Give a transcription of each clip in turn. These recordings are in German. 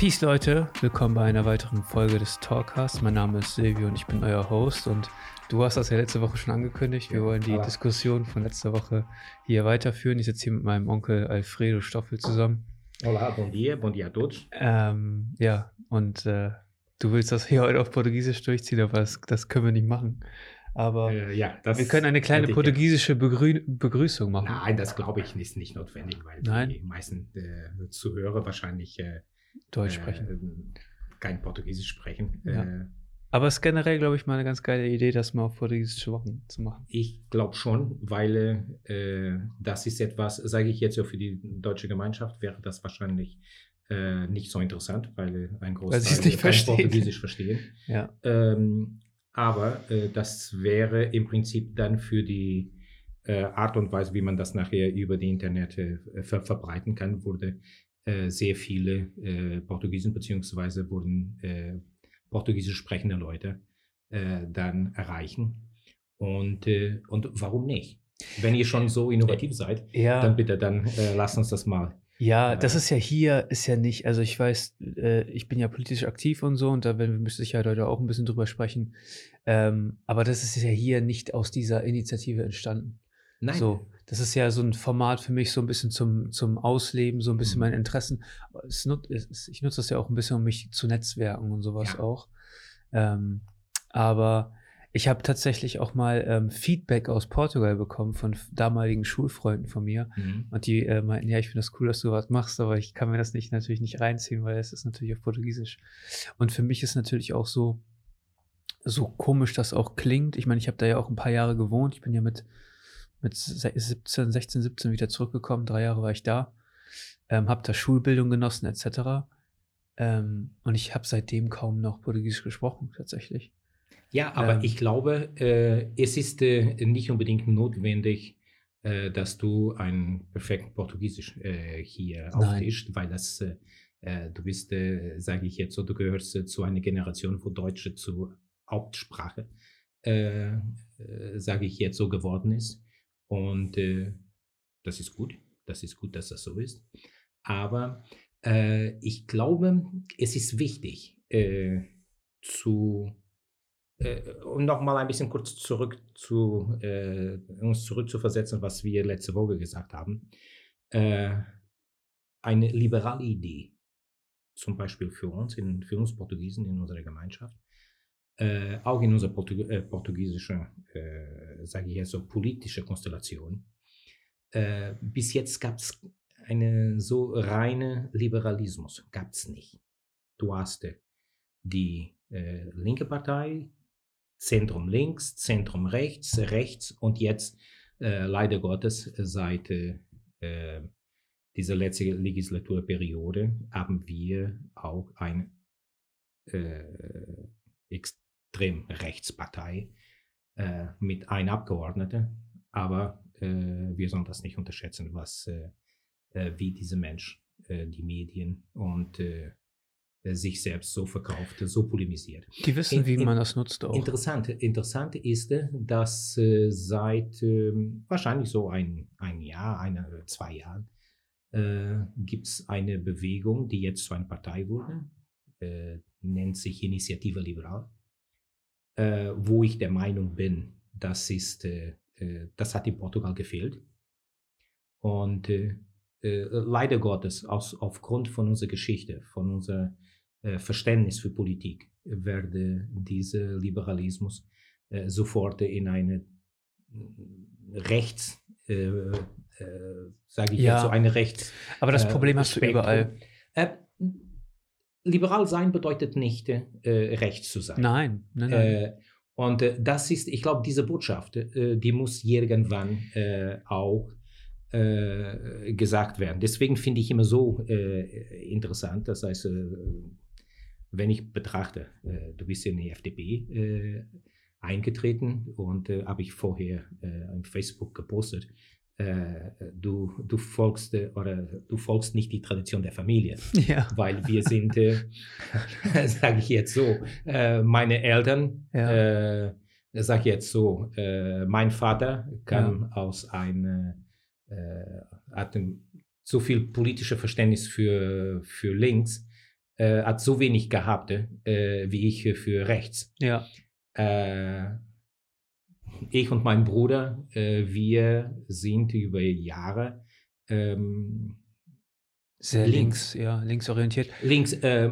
Peace Leute, willkommen bei einer weiteren Folge des Talkcasts. Mein Name ist Silvio und ich bin euer Host und du hast das ja letzte Woche schon angekündigt. Wir wollen die aber- Diskussion von letzter Woche hier weiterführen. Ich sitze hier mit meinem Onkel Alfredo Stoffel zusammen. Olá, bom dia, bom dia a todos. Ähm, ja, und äh, du willst das hier heute auf Portugiesisch durchziehen, aber das, das können wir nicht machen. Aber Äh, ja, wir können eine kleine portugiesische Begrü Begrüßung machen. Nein, das glaube ich ist nicht notwendig, weil Nein. die meisten äh, Zuhörer wahrscheinlich äh, Deutsch sprechen. äh, kein Portugiesisch sprechen. Ja. Äh, Aber es ist generell, glaube ich, mal eine ganz geile Idee, das mal auf Portugiesisch zu machen. Zu machen. ich glaube schon, weil äh, das ist etwas, sage ich jetzt so für die deutsche Gemeinschaft, wäre das wahrscheinlich äh, nicht so interessant, weil äh, ein Weil Großteil nicht kein verstehen. Portugiesisch verstehen. Ja, Ähm, aber äh, das wäre im Prinzip dann für die Art und Weise, wie man das nachher über die Internet ver verbreiten kann, wurde sehr viele äh, Portugiesen beziehungsweise wurden äh, portugiesisch sprechende Leute äh, dann erreichen. Und, äh, und warum nicht? Wenn ihr schon so innovativ seid, ja. dann bitte, dann äh, lasst uns das mal. Ja, Äh, das ist ja hier, ist ja nicht, also ich weiß, äh, ich bin ja politisch aktiv und so und da werden wir mit Sicherheit heute auch ein bisschen drüber sprechen. Ähm, aber das ist ja hier nicht aus dieser Initiative entstanden. Nein, So, das ist ja so ein Format für mich so ein bisschen zum, zum Ausleben, so ein bisschen Mhm. meine Interessen. Es nut, es, ich nutze das ja auch ein bisschen, um mich zu netzwerken und sowas Ja. auch. Ähm, aber ich habe tatsächlich auch mal ähm, Feedback aus Portugal bekommen von damaligen Schulfreunden von mir. Mhm. Und die äh, meinten, ja, ich finde das cool, dass du was machst, aber ich kann mir das nicht natürlich nicht reinziehen, weil es ist natürlich auf Portugiesisch. Und für mich ist natürlich auch so, so komisch das auch klingt. Ich meine, ich habe da ja auch ein paar Jahre gewohnt. Ich bin ja mit, mit se- 17, 16, 17 wieder zurückgekommen. Drei Jahre war ich da. Ähm, habe da Schulbildung genossen, etc. Ähm, und ich habe seitdem kaum noch Portugiesisch gesprochen, tatsächlich. Ja, aber Ähm. ich glaube, äh, es ist äh, nicht unbedingt notwendig, äh, dass du ein perfekt Portugiesisch äh, hier auftischst, weil das, äh, äh, du bist, sage ich jetzt so, du gehörst zu einer Generation, wo Deutsch zur Hauptsprache, sage ich jetzt so, geworden ist. Und äh, das ist gut, das ist gut, dass das so ist. Aber äh, ich glaube, es ist wichtig äh, zu äh, um nochmal ein bisschen kurz zurück zu äh, uns zurückzuversetzen, was wir letzte Woche gesagt haben. Äh, eine liberale Idee, zum Beispiel für uns, in, für uns Portugiesen in unserer Gemeinschaft, äh, auch in unserer Portu äh, portugiesischen, äh, sage ich jetzt so, politische Konstellation. Äh, bis jetzt gab es eine so reine Liberalismus, gab es nicht. Du hast äh, die äh, linke Partei, Zentrum links, Zentrum rechts, rechts und jetzt leider Gottes seit dieser letzten Legislaturperiode haben wir auch eine äh, Extremrechtspartei äh, mit einem Abgeordneten, aber äh, wir sollen das nicht unterschätzen, was äh, äh, wie dieser Mensch äh, die Medien und äh, sich selbst so verkauft, so polemisiert. Die wissen, In- wie in- man das nutzt auch. Interessant, interessant ist, dass seit ähm, wahrscheinlich so ein, ein Jahr, eine, zwei Jahren, gibt es eine Bewegung, die jetzt zu einer Partei wurde, nennt sich Initiative Liberal, äh, wo ich der Meinung bin, das ist, äh, äh, das hat in Portugal gefehlt. Und äh, äh, leider Gottes, aus, aufgrund von unserer Geschichte, von unserem äh, Verständnis für Politik, werde dieser Liberalismus äh, sofort in eine äh, Rechts, äh, äh, sage ich Ja. jetzt so, eine Rechts. aber das äh, Problem hast du überall. Liberal sein bedeutet nicht äh, rechts zu sein. Nein, nein, nein. Äh, und äh, das ist, ich glaube, diese Botschaft, äh, die muss irgendwann äh, auch äh, gesagt werden. Deswegen finde ich immer so interessant, das heißt, wenn ich betrachte, du bist in die FDP eingetreten und habe ich vorher auf Facebook gepostet, du, du folgst äh, oder du folgst nicht die Tradition der Familie ja. weil wir sind, äh, sage ich jetzt so, äh, meine Eltern, Ja. äh, sage ich jetzt so, äh, mein Vater kam aus einer, äh, hat so viel politische Verständnis für, für links, äh, hat so wenig gehabt äh, wie ich für rechts. Ja. Ich und mein Bruder, äh, wir sind über Jahre ähm, sehr links, links, ja, linksorientiert. Links, äh,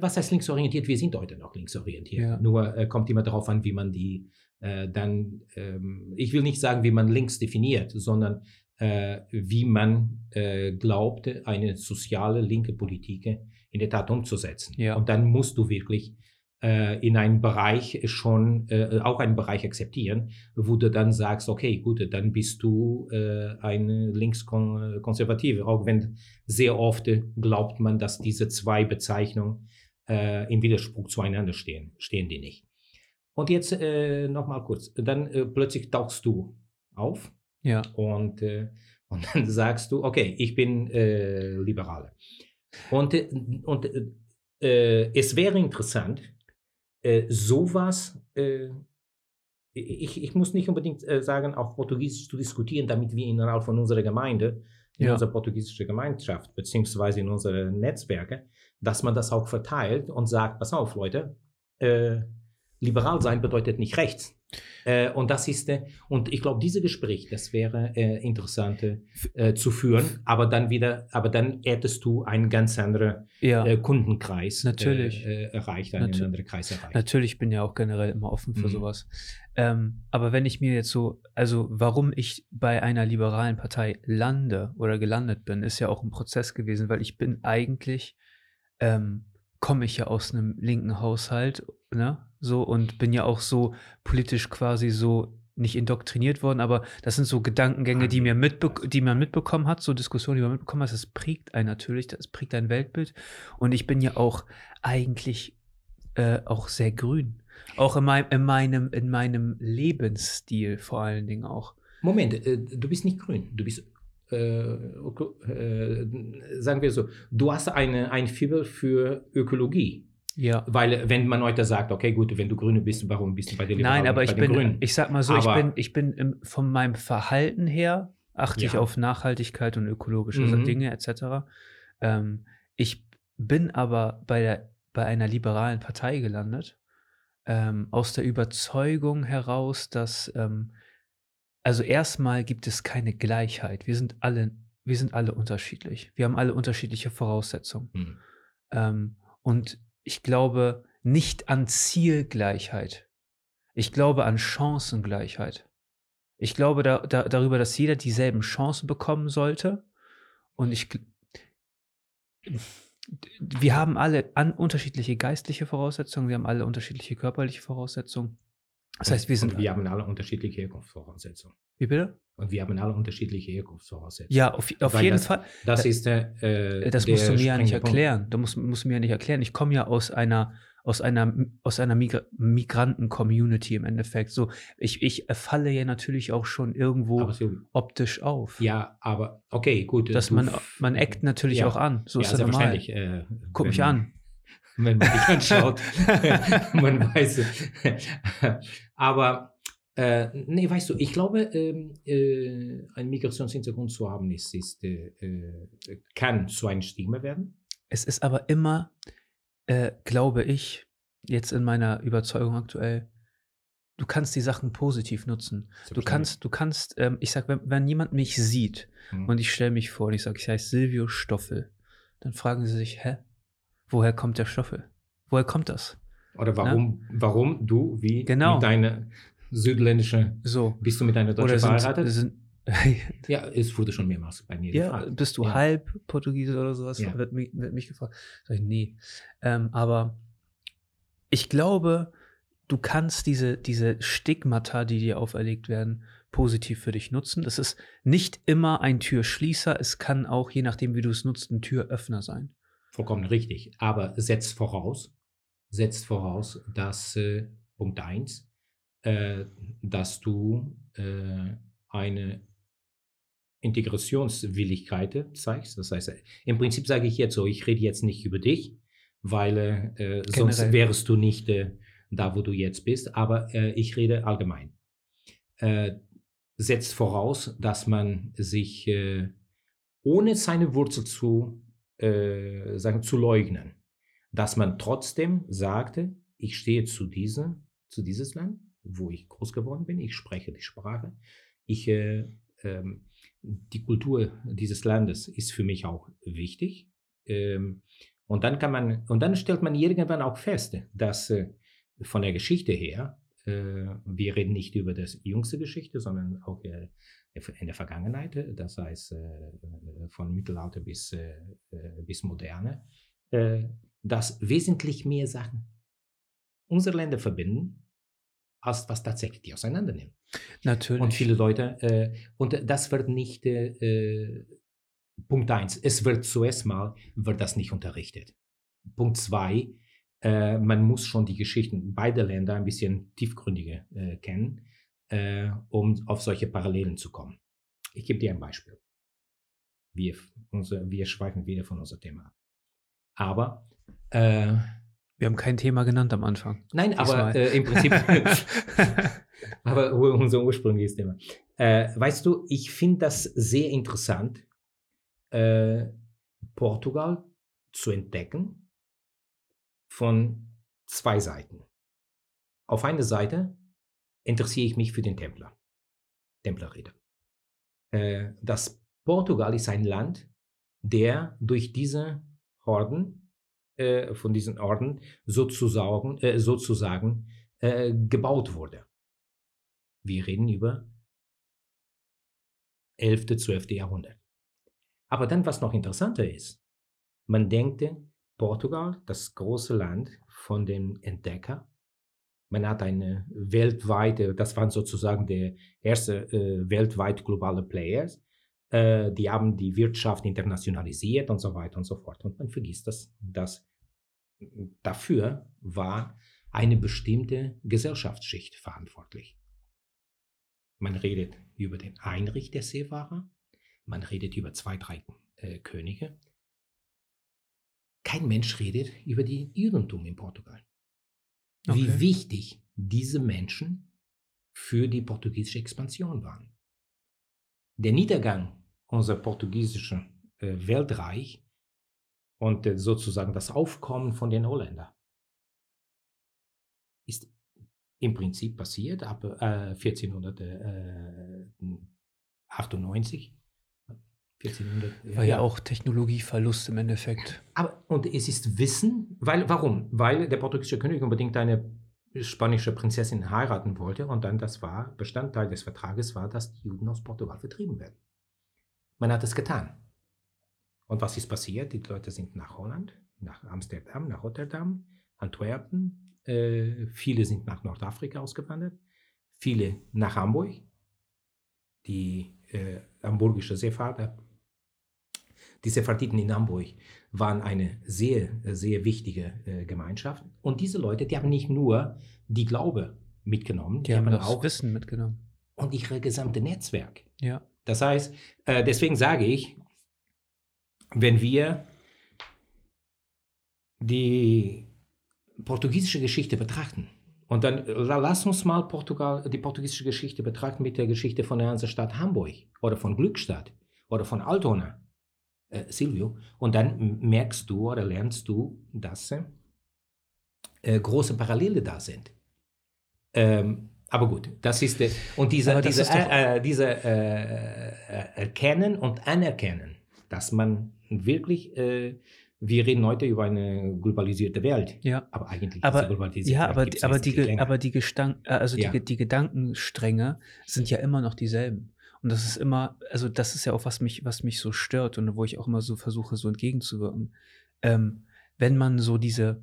was heißt linksorientiert? Wir sind heute noch linksorientiert. Ja. Nur äh, kommt immer darauf an, wie man die äh, dann, ähm, ich will nicht sagen, wie man links definiert, sondern äh, wie man äh, glaubt, eine soziale linke Politik in der Tat umzusetzen. Ja. Und dann musst du wirklich in einen Bereich schon, äh, auch einen Bereich akzeptieren, wo du dann sagst, okay, gut, dann bist du äh, eine Linkskonservative, auch wenn sehr oft glaubt man, dass diese zwei Bezeichnungen äh, im Widerspruch zueinander stehen, stehen die nicht. Und jetzt äh, nochmal kurz, dann äh, plötzlich tauchst du auf ja. und, äh, und dann sagst du, okay, ich bin äh, Liberale. Und, äh, und äh, es wäre interessant, äh, sowas, äh, ich, ich muss nicht unbedingt äh, sagen, auf Portugiesisch zu diskutieren, damit wir innerhalb von unserer Gemeinde, in ja. unserer portugiesischen Gemeinschaft, beziehungsweise in unsere Netzwerke, dass man das auch verteilt und sagt, pass auf, Leute, äh, liberal sein bedeutet nicht rechts. Äh, und das ist, äh, und ich glaube, dieses Gespräch, das wäre äh, interessant äh, zu führen, aber dann wieder, aber dann hättest du einen ganz anderen ja. Äh, Kundenkreis Natürlich. Äh, erreicht, einen Natu anderen Kreis erreicht. Natürlich bin ja auch generell immer offen für mhm. sowas. Ähm, aber wenn ich mir jetzt so, also warum ich bei einer liberalen Partei lande oder gelandet bin, ist ja auch ein Prozess gewesen, weil ich bin eigentlich, ähm, komme ich ja aus einem linken Haushalt, ne? So und bin ja auch so politisch quasi so nicht indoktriniert worden, aber das sind so Gedankengänge, die, mir mitbe die man mitbekommen hat, so Diskussionen, die man mitbekommen hat, das prägt einen natürlich, das prägt ein Weltbild. Und ich bin ja auch eigentlich äh, auch sehr grün. Auch in, mein, in, meinem, in meinem Lebensstil vor allen Dingen auch. Moment, äh, du bist nicht grün, du bist äh, äh, sagen wir so, du hast eine, ein Fieber für Ökologie. Ja. Weil wenn man heute sagt, okay, gut, wenn du Grüne bist, warum bist du bei den Liberalen? Nein, aber ich bin, Grünen? ich sag mal so, aber ich bin, ich bin im, von meinem Verhalten her achte ja. ich auf Nachhaltigkeit und ökologische mhm. Dinge etc. Ähm, ich bin aber bei, der, bei einer liberalen Partei gelandet, ähm, aus der Überzeugung heraus, dass ähm, also erstmal gibt es keine Gleichheit. Wir sind alle, wir sind alle unterschiedlich. Wir haben alle unterschiedliche Voraussetzungen. Mhm. Ähm, und ich glaube nicht an Zielgleichheit. Ich glaube an Chancengleichheit. Ich glaube da, da, darüber, dass jeder dieselben Chancen bekommen sollte. Und ich, wir haben alle an, unterschiedliche geistliche Voraussetzungen, wir haben alle unterschiedliche körperliche Voraussetzungen. Das heißt, wir sind. Und wir haben alle unterschiedliche Herkunftsvoraussetzungen. Wie bitte? Und wir haben alle unterschiedliche Herkunftsvoraussetzungen. Ja, auf, auf jeden das, Fall. Das ist der. Äh, das musst du mir ja nicht erklären. Da musst, musst du mir ja nicht erklären. Ich komme ja aus einer aus einer, aus einer Migra Migranten-Community im Endeffekt. So, ich, ich falle ja natürlich auch schon irgendwo so, optisch auf. Ja, aber okay, gut. Dass man, man eckt natürlich ja, auch an. So ja, ist das normal. Äh, Guck mich an. Wenn man dich anschaut, man weiß. aber äh, nee, weißt du, ich glaube, ähm, äh, ein Migrationshintergrund zu haben, ist, ist äh, äh, kann zu einem Stigma werden. Es ist aber immer, äh, glaube ich, jetzt in meiner Überzeugung aktuell, du kannst die Sachen positiv nutzen. Du kannst, du kannst, ähm, ich sag, wenn, wenn jemand mich sieht hm. und ich stelle mich vor und ich sage, ich heiße Silvio Stoffel, dann fragen sie sich, hä? Woher kommt der Stoffel? Woher kommt das? Oder warum, warum du, wie genau. mit deiner südländische, so. bist du mit deiner Deutschen verheiratet? Sind, ja, es wurde schon mehrmals bei mir ja, gefragt. Bist du ja. halb Portugiese oder sowas? Ja. Wird, mich, wird mich gefragt. Sag ich, nee. Ähm, aber ich glaube, du kannst diese, diese Stigmata, die dir auferlegt werden, positiv für dich nutzen. Das ist nicht immer ein Türschließer. Es kann auch, je nachdem, wie du es nutzt, ein Türöffner sein. Vollkommen richtig. Aber setzt voraus, setzt voraus, dass äh, Punkt 1, äh, dass du äh, eine Integrationswilligkeit zeigst. Das heißt, im Prinzip sage ich jetzt so, ich rede jetzt nicht über dich, weil äh, sonst wärst du nicht äh, da, wo du jetzt bist, aber äh, ich rede allgemein. Setzt voraus, dass man sich ohne seine Wurzel zu äh, sagen, zu leugnen. dass man trotzdem sagte, ich stehe zu, dieser, zu dieses Land, wo ich groß geworden bin, ich spreche die Sprache, ich, äh, ähm, die Kultur dieses Landes ist für mich auch wichtig. Ähm, und dann kann man, und dann stellt man irgendwann auch fest, dass äh, von der Geschichte her, äh, wir reden nicht über das jüngste Geschichte, sondern auch äh, in der Vergangenheit, das heißt äh, von Mittelalter bis, äh, äh, bis Moderne, dass wesentlich mehr Sachen unsere Länder verbinden, als was tatsächlich die auseinandernehmen. Natürlich. Und viele Leute, und das wird nicht Punkt eins, es wird zuerst mal, wird das nicht unterrichtet. Punkt zwei, äh, man muss schon die Geschichten beider Länder ein bisschen tiefgründiger äh, kennen, äh, um auf solche Parallelen zu kommen. Ich gebe dir ein Beispiel. Wir, unser, wir schweifen wieder von unserem Thema ab. Aber äh, wir haben kein Thema genannt am Anfang. Nein, aber äh, im Prinzip, aber unser ursprüngliches Thema. Äh, weißt du, ich finde das sehr interessant, äh, Portugal zu entdecken von zwei Seiten. Auf einer Seite interessiere ich mich für den Templer, Templerrede. Äh, das Portugal ist ein Land, der durch diese Horden, äh, von diesen Orden sozusagen, äh, sozusagen äh, gebaut wurde. Wir reden über 11., 12. Jahrhundert. Aber dann, was noch interessanter ist, man denkt, Portugal, das große Land von dem Entdecker, man hat eine weltweite, das waren sozusagen der erste äh, weltweit globale Players, äh, die haben die Wirtschaft internationalisiert und so weiter und so fort. Und man vergisst das, dass dafür war eine bestimmte Gesellschaftsschicht verantwortlich. Man redet über den Heinrich der Seefahrer, man redet über zwei, drei äh, Könige. Kein Mensch redet über die Judentum in Portugal. Okay. Wie wichtig diese Menschen für die portugiesische Expansion waren. Der Niedergang unserer portugiesischen äh, Weltreich und äh, sozusagen das Aufkommen von den Holländern ist im Prinzip passiert ab äh, 1498 1400. War ja, ja auch Technologieverlust im Endeffekt. Aber, und es ist Wissen, weil, warum? Weil der portugiesische König unbedingt eine spanische Prinzessin heiraten wollte und dann das war, Bestandteil des Vertrages war, dass die Juden aus Portugal vertrieben werden. Man hat es getan. Und was ist passiert? Die Leute sind nach Holland, nach Amsterdam, nach Rotterdam, Antwerpen. Äh, viele sind nach Nordafrika ausgewandert, viele nach Hamburg. Die äh, hamburgische Seefahrer die Sepharditen in Hamburg waren eine sehr, sehr wichtige äh, Gemeinschaft. Und diese Leute, die haben nicht nur die Glaube mitgenommen, die, die haben, haben auch Wissen mitgenommen. Und ihr gesamte Netzwerk. Ja. Das heißt, äh, deswegen sage ich, wenn wir die portugiesische Geschichte betrachten, und dann lass uns mal Portugal, die portugiesische Geschichte betrachten mit der Geschichte von der Hansestadt Hamburg oder von Glückstadt oder von Altona äh, Silvio. Und dann merkst du oder lernst du, dass äh, große Parallele da sind. Ähm, aber gut, das ist, äh, und diese, diese, äh, äh, Erkennen und Anerkennen, dass man wirklich wir reden heute über eine globalisierte Welt. Ja. Aber eigentlich aber, ist globalisierte ja, aber, aber, die, aber die, Gestank, also ja. die, die Gedankenstränge sind ja immer noch dieselben. Und das ist immer, also das ist ja auch, was mich, was mich so stört und wo ich auch immer so versuche, so entgegenzuwirken. Ähm, wenn man so diese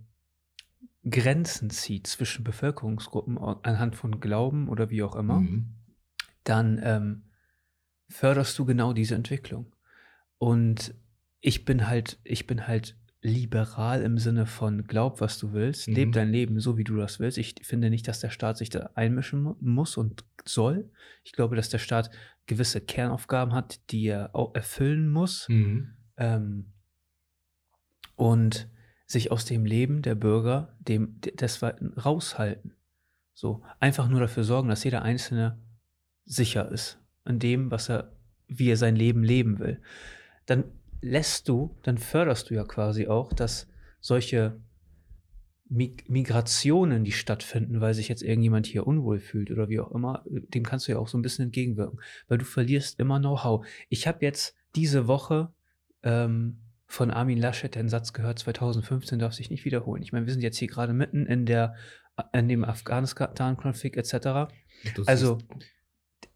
Grenzen zieht zwischen Bevölkerungsgruppen anhand von Glauben oder wie auch immer, mhm. dann ähm, förderst du genau diese Entwicklung. Und ich bin halt, ich bin halt liberal im Sinne von glaub, was du willst, mhm. leb dein Leben so, wie du das willst. Ich finde nicht, dass der Staat sich da einmischen muss und soll. Ich glaube, dass der Staat gewisse Kernaufgaben hat, die er auch erfüllen muss mhm. ähm, und sich aus dem Leben der Bürger dem des raushalten. So einfach nur dafür sorgen, dass jeder Einzelne sicher ist in dem, was er, wie er sein Leben leben will. Dann lässt du, dann förderst du ja quasi auch, dass solche Migrationen, die stattfinden, weil sich jetzt irgendjemand hier unwohl fühlt oder wie auch immer, dem kannst du ja auch so ein bisschen entgegenwirken, weil du verlierst immer Know-how. Ich habe jetzt diese Woche ähm, von Armin Laschet den Satz gehört, 2015 darf sich nicht wiederholen. Ich meine, wir sind jetzt hier gerade mitten in der in dem Afghanistan-Konflikt etc. Also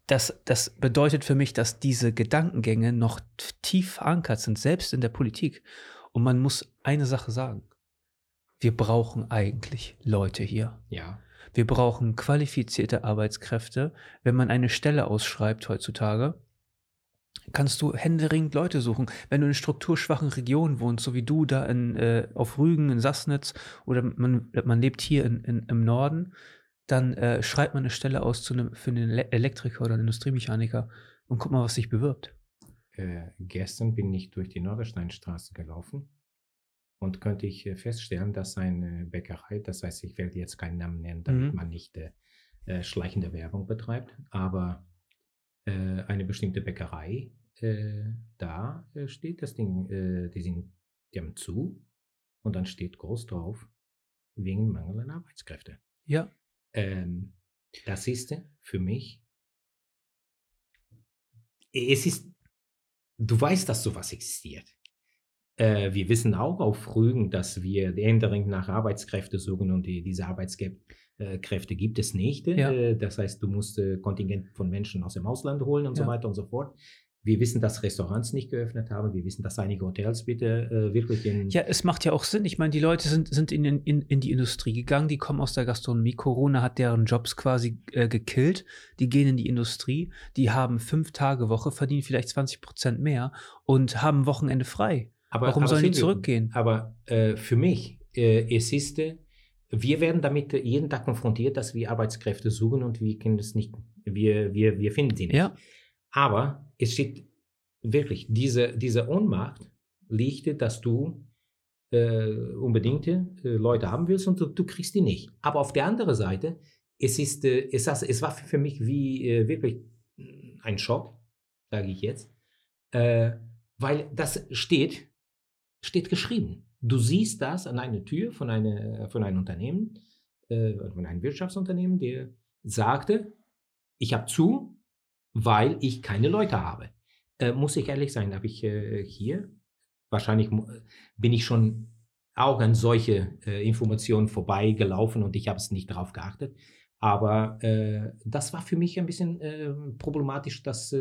das, das bedeutet für mich, dass diese Gedankengänge noch tief verankert sind, selbst in der Politik. Und man muss eine Sache sagen wir brauchen eigentlich Leute hier. Ja. Wir brauchen qualifizierte Arbeitskräfte. Wenn man eine Stelle ausschreibt heutzutage, kannst du händeringend Leute suchen. Wenn du in strukturschwachen Regionen wohnst, so wie du da in, äh, auf Rügen, in Sassnitz oder man, man lebt hier in, in, im Norden, dann äh, schreibt man eine Stelle aus zu einem, für einen Elektriker oder einen Industriemechaniker und guck mal, was sich bewirbt. Äh, gestern bin ich durch die Nordersteinstraße gelaufen und könnte ich äh, feststellen, dass eine Bäckerei, das heißt, ich werde jetzt keinen Namen nennen, damit mhm. man nicht äh, äh, schleichende Werbung betreibt, aber äh, eine bestimmte Bäckerei, äh, da äh, steht das Ding, die, sind, die haben zu und dann steht groß drauf, wegen mangelnder Arbeitskräfte. Ja. Ähm, das ist für mich, es ist, du weißt, dass sowas existiert. Äh, wir wissen auch auf Rügen, dass wir händeringend nach Arbeitskräften suchen und die, diese Arbeitskräfte gibt es nicht. Ja. Äh, das heißt, du musst äh, Kontingent von Menschen aus dem Ausland holen und ja. so weiter und so fort. Wir wissen, dass Restaurants nicht geöffnet haben. Wir wissen, dass einige Hotels bitte äh, wirklich in. Ja, es macht ja auch Sinn. Ich meine, die Leute sind, sind in, in, in die Industrie gegangen, die kommen aus der Gastronomie. Corona hat deren Jobs quasi äh, gekillt. Die gehen in die Industrie, die haben fünf Tage Woche, verdienen vielleicht 20 Prozent mehr und haben Wochenende frei. Aber, Warum aber sollen die zurückgehen? Aber äh, für mich, äh, es ist, äh, wir werden damit jeden Tag konfrontiert, dass wir Arbeitskräfte suchen und wir können es nicht, wir, wir, wir finden sie nicht. Ja. Aber es steht wirklich, diese, diese Ohnmacht liegt, dass du äh, unbedingt äh, Leute haben willst und du, du, kriegst die nicht. Aber auf der anderen Seite, es, ist, äh, es, es war für mich wie äh, wirklich ein Schock, sage ich jetzt, äh, weil das steht steht geschrieben. Du siehst das an einer Tür von, eine, von einem Unternehmen, äh, von einem Wirtschaftsunternehmen, der sagte, ich habe zu, weil ich keine Leute habe. Äh, muss ich ehrlich sein, habe ich äh, hier, wahrscheinlich bin ich schon auch an solche äh, Informationen vorbeigelaufen und ich habe es nicht darauf geachtet. Aber äh, das war für mich ein bisschen äh, problematisch, das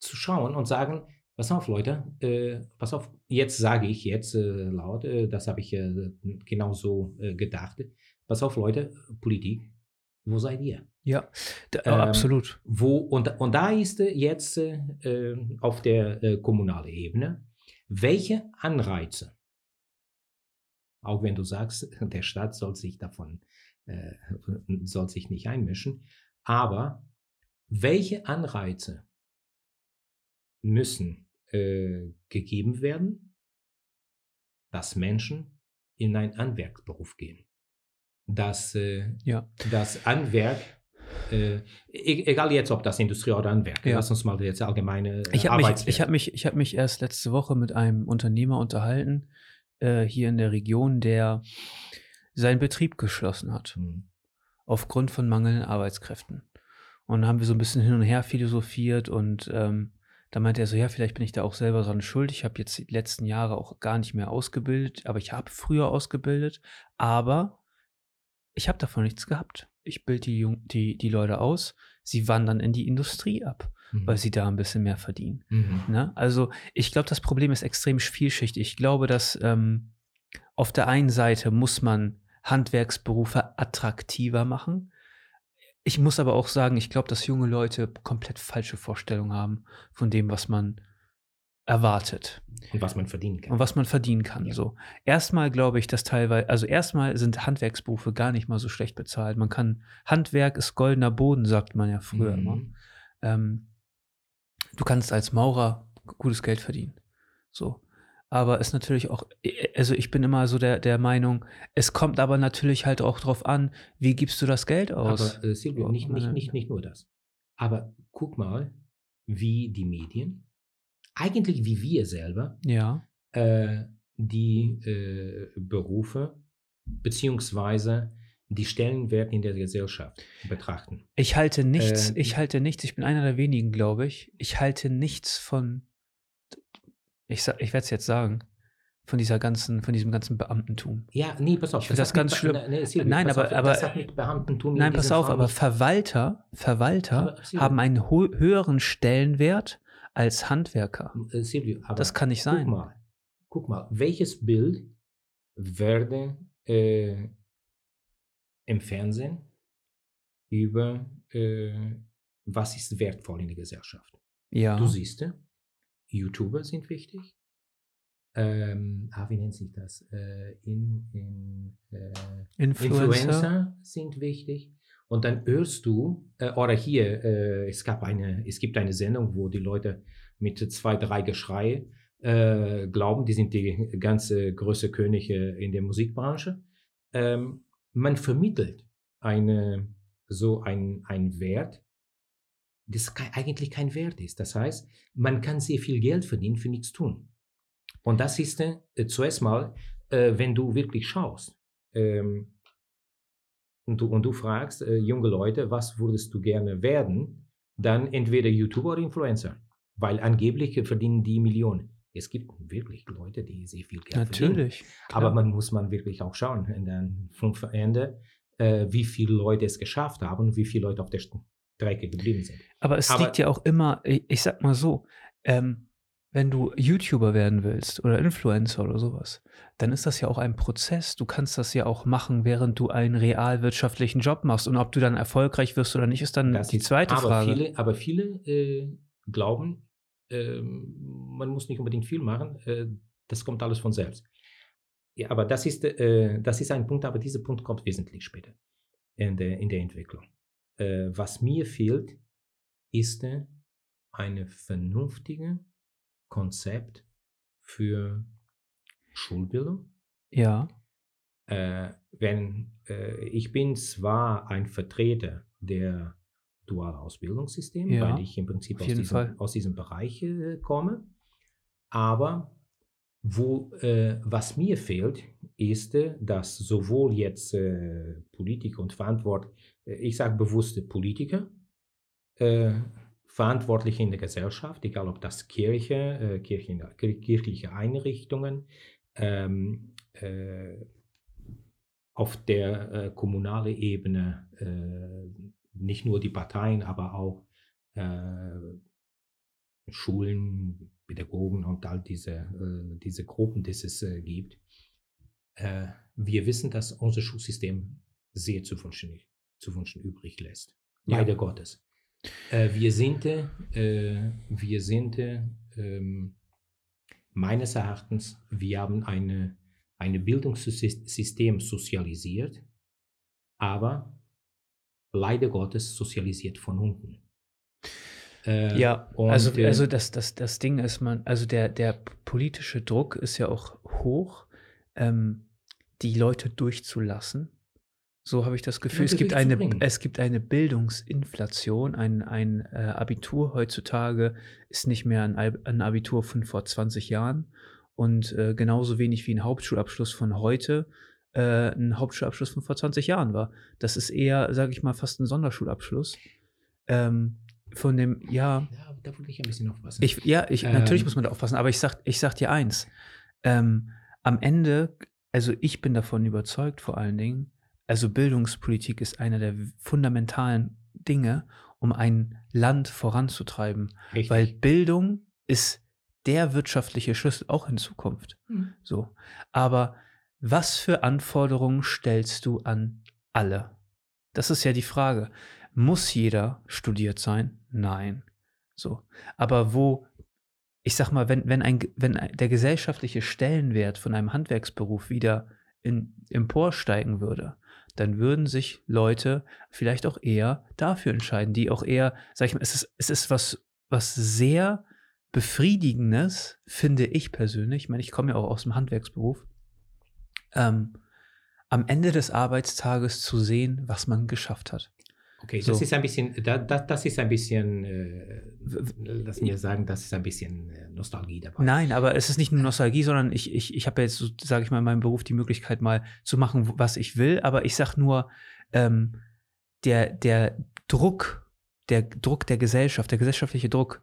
zu schauen und sagen, Pass auf, Leute, äh, pass auf, jetzt sage ich jetzt äh, laut, äh, das habe ich äh, genau so äh, gedacht. Pass auf, Leute, Politik, wo seid ihr? Ja, da, ähm, absolut. Wo, und, und da ist jetzt äh, auf der kommunalen Ebene, welche Anreize, auch wenn du sagst, der Staat soll sich davon, soll sich nicht einmischen, aber welche Anreize müssen äh, gegeben werden, dass Menschen in einen Handwerksberuf gehen. Dass äh, ja. das Handwerk, äh, e-, egal jetzt, ob das Industrie oder Handwerk, ja. lass uns mal jetzt allgemeine äh, ich habe mich, ich habe mich, ich habe mich erst letzte Woche mit einem Unternehmer unterhalten äh, hier in der Region, der seinen Betrieb geschlossen hat mhm. aufgrund von mangelnden Arbeitskräften. Und haben wir so ein bisschen hin und her philosophiert und ähm, da meinte er so, ja, vielleicht bin ich da auch selber dran schuld. Ich habe jetzt die letzten Jahre auch gar nicht mehr ausgebildet, aber ich habe früher ausgebildet, aber ich habe davon nichts gehabt. Ich bilde die, die, die Leute aus, sie wandern in die Industrie ab, mhm. weil sie da ein bisschen mehr verdienen. Mhm. Ne? Also ich glaube, das Problem ist extrem vielschichtig. Ich glaube, dass ähm, auf der einen Seite muss man Handwerksberufe attraktiver machen. Ich muss aber auch sagen, ich glaube, dass junge Leute komplett falsche Vorstellungen haben von dem, was man erwartet. Und was man verdienen kann. Und was man verdienen kann. Ja. So. Erstmal glaube ich, dass teilweise, also erstmal sind Handwerksberufe gar nicht mal so schlecht bezahlt. Man kann, Handwerk ist goldener Boden, sagt man ja früher mhm. immer. Ähm, du kannst als Maurer gutes Geld verdienen. So aber ist natürlich auch, also ich bin immer so der, der Meinung, es kommt aber natürlich halt auch drauf an, wie gibst du das Geld aus? Aber äh, Silvio, nicht, nicht, nicht, nicht nur das. Aber guck mal, wie die Medien, eigentlich wie wir selber, ja. äh, die äh, Berufe beziehungsweise die Stellenwert in der Gesellschaft betrachten. Ich halte nichts, Äh, ich halte nichts, ich bin einer der wenigen, glaube ich. Ich halte nichts von, ich, ich werde es jetzt sagen, von dieser ganzen, von diesem ganzen Beamtentum. Ja, nee, pass auf. Ich das mit ganz schlimm. Ne, nee, Silvio, Nein, aber- auf, aber- das hat mit Beamtentum in Nein, pass auf, Fall aber Verwalter, Verwalter Aber, haben einen höheren Stellenwert als Handwerker. äh, Silvio, aber Das kann nicht guck sein. mal, guck mal, welches Bild werde äh, im Fernsehen über äh, was ist wertvoll in der Gesellschaft? Ja. Du siehst, YouTuber sind wichtig. Ähm, ah, wie nennt sich das? Äh, in, in, äh, Influencer. Influencer sind wichtig. Und dann hörst du, äh, oder hier, äh, es, gab eine, es gibt eine Sendung, wo die Leute mit zwei, drei Geschrei äh, glauben, die sind die ganze größte Könige in der Musikbranche. Ähm, man vermittelt eine, so ein, ein Wert, das eigentlich kein Wert ist. Das heißt, man kann sehr viel Geld verdienen für nichts tun. Und das ist äh, zuerst mal, äh, wenn du wirklich schaust, ähm, und, du, und du fragst äh, junge Leute, was würdest du gerne werden, dann entweder YouTuber oder Influencer, weil angeblich verdienen die Millionen. Es gibt wirklich Leute, die sehr viel Geld verdienen. Natürlich. Aber klar. man muss man wirklich auch schauen, in den fünf Ende, äh, wie viele Leute es geschafft haben und wie viele Leute auf der Strecke geblieben sind. Aber es Aber- liegt ja auch immer, ich, ich sag mal so, ähm, wenn du YouTuber werden willst oder Influencer oder sowas, dann ist das ja auch ein Prozess. Du kannst das ja auch machen, während du einen realwirtschaftlichen Job machst. Und ob du dann erfolgreich wirst oder nicht, ist dann Das die zweite aber Frage. Viele, aber viele äh, glauben, ähm, man muss nicht unbedingt viel machen, äh, das kommt alles von selbst. Ja, aber das ist, äh, das ist ein Punkt, aber dieser Punkt kommt wesentlich später in der, in der Entwicklung. Äh, was mir fehlt, ist äh, eine vernünftige Konzept für Schulbildung. ja, Äh, wenn äh, ich bin zwar ein Vertreter der Dualausbildungssystem, Ja, weil ich im Prinzip aus diesem, aus diesem Bereich äh, komme, aber wo, äh, was mir fehlt, ist, äh, dass sowohl jetzt äh, Politiker und Verantwortliche, äh, ich sage bewusste Politiker, äh, Verantwortliche in der Gesellschaft, egal ob das Kirche, äh, Kirchen, kirchliche Einrichtungen, ähm, äh, auf der äh, kommunalen Ebene äh, nicht nur die Parteien, aber auch äh, Schulen, Pädagogen und all diese, äh, diese Gruppen, die es äh, gibt. Äh, wir wissen, dass unser Schulsystem sehr zu wünschen, zu wünschen übrig lässt. Ja. Leider Gottes. Äh, wir sind, äh, wir sind äh, meines Erachtens, wir haben eine, ein Bildungssystem sozialisiert, aber leider Gottes sozialisiert von unten. Äh, ja. und, also, äh, also das, das, das Ding ist, man, also der, der politische Druck ist ja auch hoch, ähm, die Leute durchzulassen. So habe ich das Gefühl. Es gibt, eine, es gibt eine Bildungsinflation. Ein, ein äh, Abitur heutzutage ist nicht mehr ein, ein Abitur von vor 20 Jahren und äh, genauso wenig wie ein Hauptschulabschluss von heute äh, ein Hauptschulabschluss von vor 20 Jahren war. Das ist eher, sage ich mal, fast ein Sonderschulabschluss. Ähm, von dem, ja, ja, da würde ich ein bisschen aufpassen. ich, ja, ich, natürlich Ähm. muss man da aufpassen, aber ich sag, ich sag dir eins. Ähm, am Ende, also ich bin davon überzeugt, vor allen Dingen, also Bildungspolitik ist einer der fundamentalen Dinge, um ein Land voranzutreiben. Richtig. Weil Bildung ist der wirtschaftliche Schlüssel auch in Zukunft. Mhm. So. Aber was für Anforderungen stellst du an alle? Das ist ja die Frage. Muss jeder studiert sein? Nein. So. Aber wo, ich sag mal, wenn, wenn, ein, wenn der gesellschaftliche Stellenwert von einem Handwerksberuf wieder in, emporsteigen würde, dann würden sich Leute vielleicht auch eher dafür entscheiden, die auch eher, sag ich mal, es ist, es ist was, was sehr Befriedigendes, finde ich persönlich. Ich meine, ich komme ja auch aus dem Handwerksberuf. Ähm, am Ende des Arbeitstages zu sehen, was man geschafft hat. Okay, So. das ist ein bisschen, da, da, das ist ein bisschen, äh, lass mir sagen, das ist ein bisschen äh, Nostalgie dabei. Nein, aber es ist nicht nur Nostalgie, sondern ich, ich, ich habe jetzt, so, sage ich mal, in meinem Beruf die Möglichkeit, mal zu machen, was ich will. Aber ich sag nur, ähm, der, der Druck, der Druck der Gesellschaft, der gesellschaftliche Druck,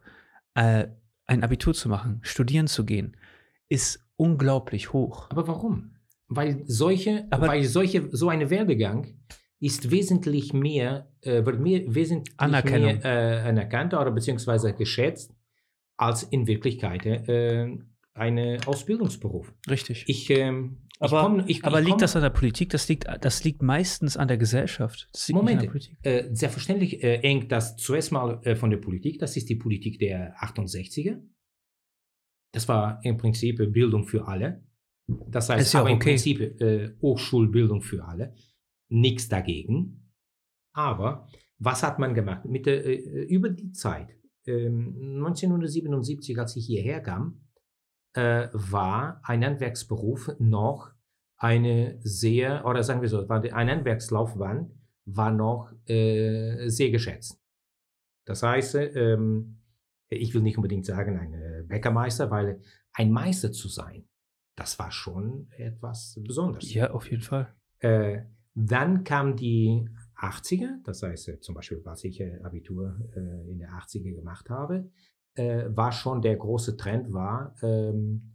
äh, ein Abitur zu machen, studieren zu gehen, ist unglaublich hoch. Aber warum? Weil solche, Aber- weil solche, so eine Werdegang ist wesentlich mehr, äh, wird mehr, wesentlich mehr äh, anerkannt oder beziehungsweise geschätzt als in Wirklichkeit äh, eine Ausbildungsberuf. Richtig. Ich, ähm, aber ich komm, ich, aber ich liegt komm, das an der Politik? Das liegt, das liegt meistens an der Gesellschaft. Moment, äh, selbstverständlich äh, hängt das zuerst mal äh, von der Politik. Das ist die Politik der 68er. Das war im Prinzip Bildung für alle. Das heißt, Ist ja aber im okay. Prinzip äh, Hochschulbildung für alle. Nichts dagegen. Aber was hat man gemacht? Mit der, äh, über die Zeit, ähm, 1977, als ich hierher kam, äh, war ein Handwerksberuf noch eine sehr, oder sagen wir so, war ein Handwerkslaufbahn war noch äh, sehr geschätzt. Das heißt, äh, ähm, ich will nicht unbedingt sagen ein äh, Bäckermeister, weil ein Meister zu sein, das war schon etwas Besonderes. Ja, auf jeden Fall. Äh, dann kam die 80er, das heißt äh, zum Beispiel, als ich äh, Abitur äh, in der 80er gemacht habe, war schon der große Trend war, ähm,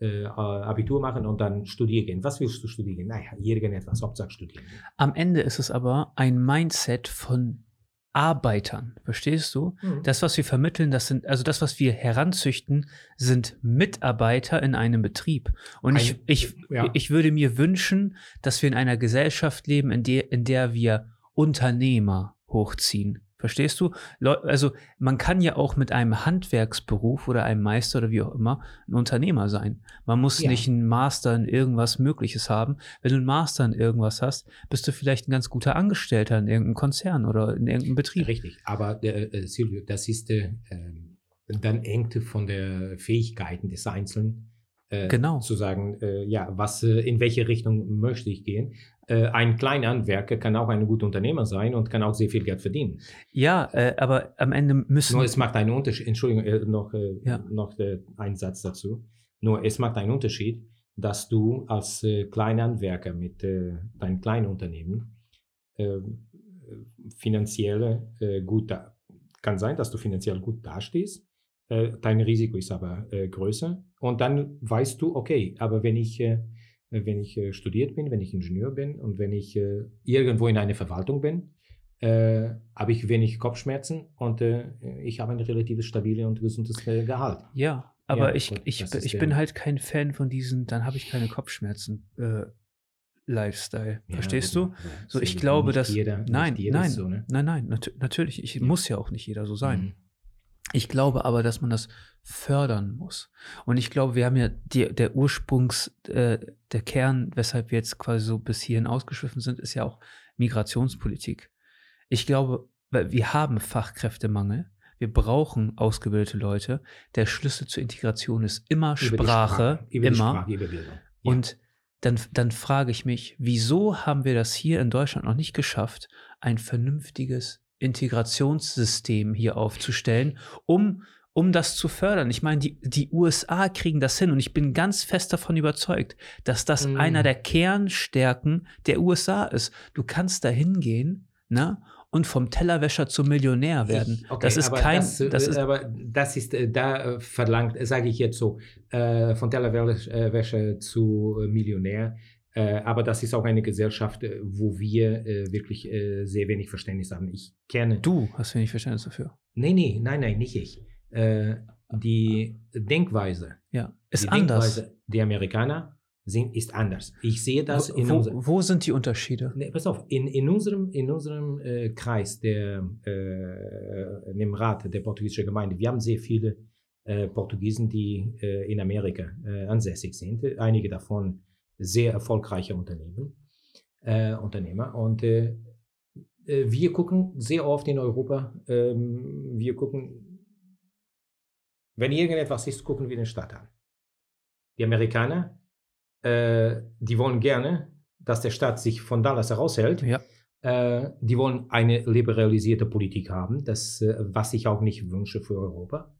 äh, Abitur machen und dann studieren gehen. Was willst du studieren? Naja, irgendetwas, Hauptsache studieren. Am Ende ist es aber ein Mindset von Arbeitern. Verstehst du? Mhm. Das, was wir vermitteln, das sind, also das, was wir heranzüchten, sind Mitarbeiter in einem Betrieb. Und ich, Ein- ich, ja. ich würde mir wünschen, dass wir in einer Gesellschaft leben, in der, in der wir Unternehmer hochziehen. Verstehst du? Also man kann ja auch mit einem Handwerksberuf oder einem Meister oder wie auch immer ein Unternehmer sein. Man muss Ja. nicht einen Master in irgendwas Mögliches haben. Wenn du einen Master in irgendwas hast, bist du vielleicht ein ganz guter Angestellter in irgendeinem Konzern oder in irgendeinem Betrieb. Richtig, aber äh, äh, Silvio, das ist äh, ähm, dann hängt von der Fähigkeiten des Einzelnen äh, Genau. zu sagen, äh, ja, was äh, in welche Richtung möchte ich gehen. Äh, ein kleiner Handwerker kann auch ein guter Unternehmer sein und kann auch sehr viel Geld verdienen. Ja, äh, aber am Ende müssen Nur es macht einen Unterschied. Entschuldigung, äh, noch, äh, Ja. noch äh, ein Satz dazu. Nur es macht einen Unterschied, dass du als äh, kleiner Handwerker mit deinem kleinen Unternehmen äh, finanziell gut da kann sein, dass du finanziell gut dastehst. Dein Risiko ist aber größer. Und dann weißt du, okay, aber wenn ich, wenn ich äh, studiert bin, wenn ich Ingenieur bin und wenn ich äh, irgendwo in einer Verwaltung bin, äh, habe ich wenig Kopfschmerzen und äh, ich habe ein relativ stabiles und gesundes äh, Gehalt. Ja, aber Ja, ich, das ich, ich bin halt kein Fan von diesen, dann habe ich keine Kopfschmerzen äh, Lifestyle. Verstehst du? So, ich glaube, dass. Jeder, nein, jeder nein, so, ne? nein, nein, nat natürlich. Ich, Ja. Muss ja auch nicht jeder so sein. Mhm. Ich glaube aber, dass man das fördern muss. Und ich glaube, wir haben ja die, der Ursprungs, äh, der Kern, weshalb wir jetzt quasi so bis hierhin ausgeschliffen sind, ist ja auch Migrationspolitik. Ich glaube, wir haben Fachkräftemangel. Wir brauchen ausgebildete Leute. Der Schlüssel zur Integration ist immer Über Sprache. über immer. Sprache, über Bildung. Ja. Und dann, dann frage ich mich, wieso haben wir das hier in Deutschland noch nicht geschafft, ein vernünftiges Integrationssystem hier aufzustellen, um, um das zu fördern? Ich meine, die, die USA kriegen das hin und ich bin ganz fest davon überzeugt, dass das Mm. einer der Kernstärken der USA ist. Du kannst da hingehen, ne? Und vom Tellerwäscher zum Millionär werden. Ich- okay, das ist aber kein, Das, äh, das ist, aber das ist, äh, da äh, verlangt, sage ich jetzt so, äh, von Tellerwäsche zu Millionär. Äh, aber das ist auch eine Gesellschaft, äh, wo wir äh, wirklich sehr wenig Verständnis haben. Ich kenne. du hast wenig Verständnis dafür. Nee, nee, nein, nein, nicht ich. Die Denkweise, Ja, ist die anders. Denkweise der Amerikaner sind, ist anders. Ich sehe das in wo, unserem. wo sind die Unterschiede? Nee, pass auf, in, in unserem, in unserem äh, Kreis, der, äh, in dem Rat der portugiesischen Gemeinde, wir haben sehr viele äh, Portugiesen, die in Amerika ansässig sind. Einige davon sehr erfolgreiche Unternehmen, äh, Unternehmer. Und äh, äh, wir gucken sehr oft in Europa, ähm, wir gucken, wenn irgendetwas ist, gucken wir den Staat an. Die Amerikaner, äh, die wollen gerne, dass der Staat sich von Dallas heraushält Ja. Äh, die wollen eine liberalisierte Politik haben, das, was ich auch nicht wünsche für Europa.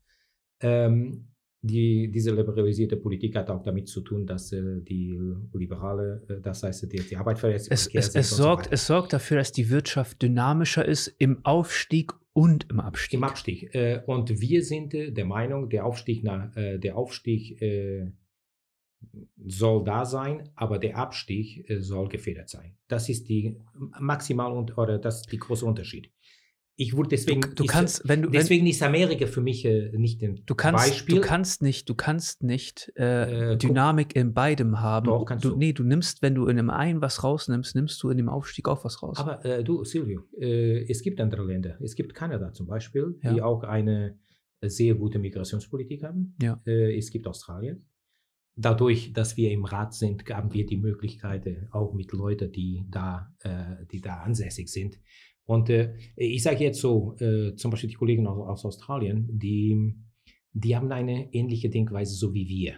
Ähm, die, diese liberalisierte Politik hat auch damit zu tun, dass äh, die liberale, äh, das heißt die, die Arbeitsverhältnisse. Es, es, es, sorgt, so es sorgt dafür, dass die Wirtschaft dynamischer ist im Aufstieg und im Abstieg. Im Abstieg. Äh, und wir sind äh, der Meinung, der Aufstieg, nach, äh, der Aufstieg äh, soll da sein, aber der Abstieg soll gefedert sein. Das ist die maximal und, oder das ist die große Unterschied. Ich wurde deswegen, du, du kannst, ist, wenn du, deswegen ist Amerika für mich äh, nicht ein du kannst, Beispiel. Du kannst nicht, du kannst nicht äh, äh, Dynamik in beidem haben. Doch, kannst du, du. Nee, du nimmst, wenn du in dem einen was rausnimmst, nimmst du in dem Aufstieg auch was raus. Aber äh, du, Silvio, äh, es gibt andere Länder. Es gibt Kanada zum Beispiel, Ja. die auch eine sehr gute Migrationspolitik haben. Ja. Äh, es gibt Australien. Dadurch, dass wir im Rat sind, haben wir die Möglichkeit, äh, auch mit Leuten, die da, äh, die da ansässig sind, und äh, ich sage jetzt so, äh, zum Beispiel die Kollegen aus, aus, Australien, die, die haben eine ähnliche Denkweise so wie wir.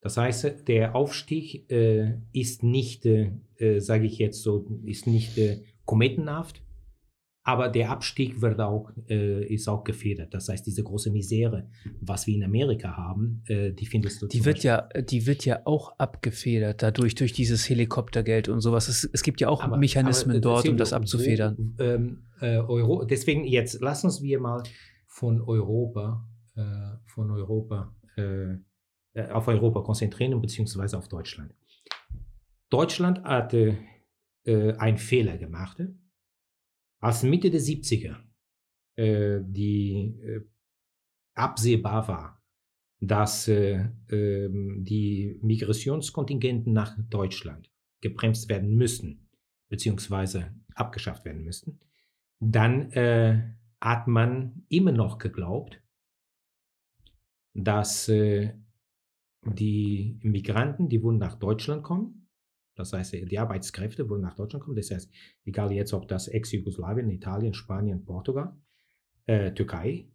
Das heißt, der Aufstieg äh, ist nicht, äh, sage ich jetzt so, ist nicht äh, kometenhaft, aber der Abstieg wird auch, äh, ist auch gefedert. Das heißt, diese große Misere, was wir in Amerika haben, äh, die findest du. Die wird, ja, die wird ja auch abgefedert dadurch, durch dieses Helikoptergeld und sowas. Es, es gibt ja auch Aber- Mechanismen aber, äh, dort, um das abzufedern. Ähm, äh, Euro, deswegen jetzt lass uns wir mal von Europa, äh, von Europa, äh, äh, auf Europa konzentrieren beziehungsweise auf Deutschland. Deutschland hatte äh, einen Fehler gemacht, als Mitte der 70er äh, die äh, absehbar war, dass äh, ähm, die Migrationskontingenten nach Deutschland gebremst werden müssen, beziehungsweise abgeschafft werden müssten, dann äh, hat man immer noch geglaubt, dass äh, die Migranten, die wollen nach Deutschland kommen, das heißt, die Arbeitskräfte wollen nach Deutschland kommen, das heißt, egal jetzt, ob das Ex-Jugoslawien, Italien, Spanien, Portugal, äh, Türkei,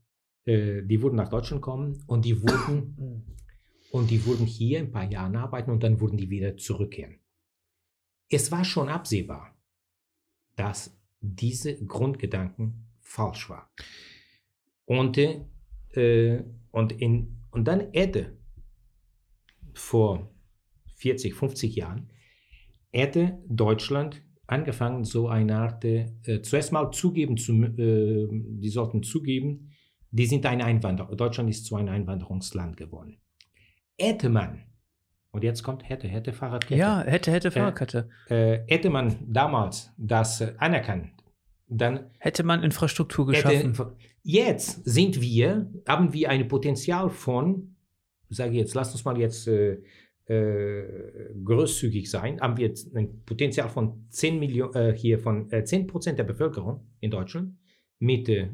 äh, die wurden nach Deutschland kommen und die wurden, und die wurden hier ein paar Jahre arbeiten und dann wurden die wieder zurückkehren. Es war schon absehbar, dass diese Grundgedanken falsch war. Und, äh, und, in, und dann hätte vor 40, 50 Jahren, hätte Deutschland angefangen, so eine Art, äh, zuerst mal zugeben, zu, äh, die sollten zugeben, die sind ein Einwanderer, Deutschland ist zu einem Einwanderungsland geworden. Hätte man, und jetzt kommt hätte, hätte Fahrradkette, Ja, hätte, hätte Fahrradkette. äh, hätte man damals das äh, anerkannt, dann Hätte man Infrastruktur hätte, geschaffen. jetzt sind wir, haben wir ein Potenzial von, sage ich jetzt, lass uns mal jetzt äh, großzügig sein, haben wir jetzt ein Potenzial von 10 Millionen, äh, hier von äh, 10 Prozent der Bevölkerung in Deutschland mit äh,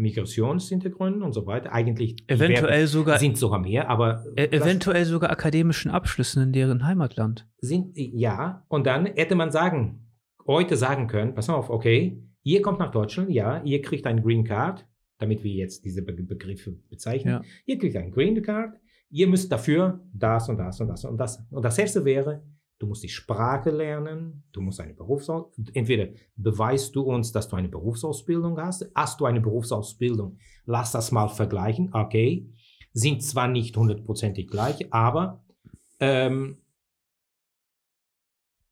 Migrationshintergründen und so weiter. Eigentlich Eventuell sogar, werden, sind sogar mehr, aber e eventuell sogar akademischen Abschlüssen in deren Heimatland. sind, ja, und dann hätte man sagen, heute sagen können, pass auf, okay, ihr kommt nach Deutschland, ja, ihr kriegt ein Green Card, damit wir jetzt diese Be Begriffe bezeichnen. Ja. Ihr kriegt ein Green Card, ihr müsst dafür das und das und das und das. Und das erste wäre, du musst die Sprache lernen, du musst eine Berufsausbildung, entweder beweist du uns, dass du eine Berufsausbildung hast, hast du eine Berufsausbildung, lass das mal vergleichen, okay, sind zwar nicht hundertprozentig gleich, aber ähm,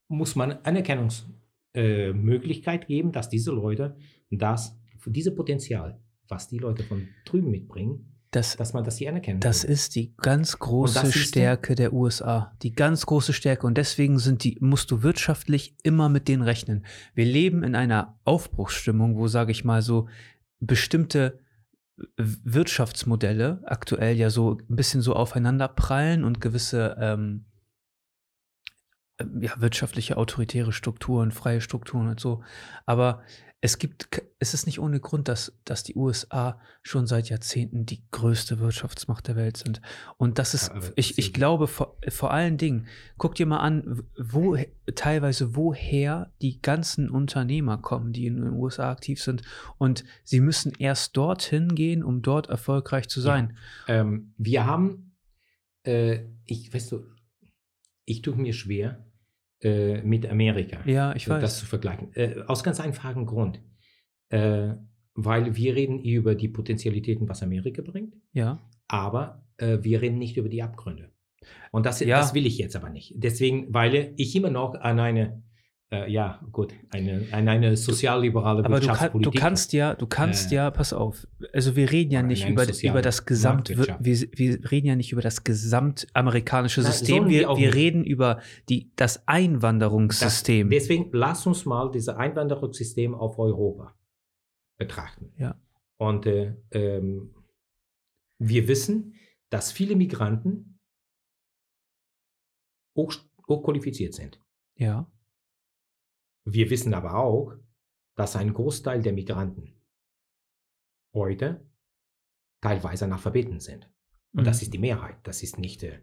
muss man Anerkennungsmöglichkeit äh, geben, dass diese Leute das, für diese Potenzial, was die Leute von drüben mitbringen, Das, dass man das hier anerkennen das will. ist die ganz große? Stärke der USA. Die ganz große Stärke. Und deswegen sind die, musst du wirtschaftlich immer mit denen rechnen. Wir leben in einer Aufbruchsstimmung, wo, sage ich mal, so bestimmte Wirtschaftsmodelle aktuell ja so ein bisschen so aufeinander prallen und gewisse ähm, ähm, ja, wirtschaftliche autoritäre Strukturen, freie Strukturen und so. Aber es gibt, es ist nicht ohne Grund, dass, dass die USA schon seit Jahrzehnten die größte Wirtschaftsmacht der Welt sind. Und das ist, Ja, ich, ich glaube, vor, vor allen Dingen, guck dir mal an, wo teilweise woher die ganzen Unternehmer kommen, die in den USA aktiv sind. Und sie müssen erst dorthin gehen, um dort erfolgreich zu sein. Ähm, wir haben, äh, ich weißt du, ich tue mir schwer, äh, mit Amerika. Ja, ich weiß. Das zu vergleichen. Äh, aus ganz einfachem Grund. Äh, weil wir reden über die Potentialitäten, was Amerika bringt, ja. aber äh, wir reden nicht über die Abgründe. Und das, Ja. das will ich jetzt aber nicht. Deswegen, weil ich immer noch an eine, äh, ja gut, eine, an eine sozialliberale Aber du, kann, du Wirtschaftspolitik. kannst ja, du kannst Äh, ja, pass auf, also wir reden ja nicht über, über das Gesamt, wir, wir reden ja nicht über das gesamtamerikanische System, sollen wir wir, reden über die, das Das, Einwanderungssystem. deswegen lass uns mal dieses Einwanderungssystem auf Europa betrachten. Ja. Und äh, ähm, wir wissen, dass viele Migranten hoch, hochqualifiziert sind. ja, Wir wissen aber auch, dass ein Großteil der Migranten heute teilweise Analphabeten sind. Und Mhm. das ist die Mehrheit. Das ist nicht. Äh,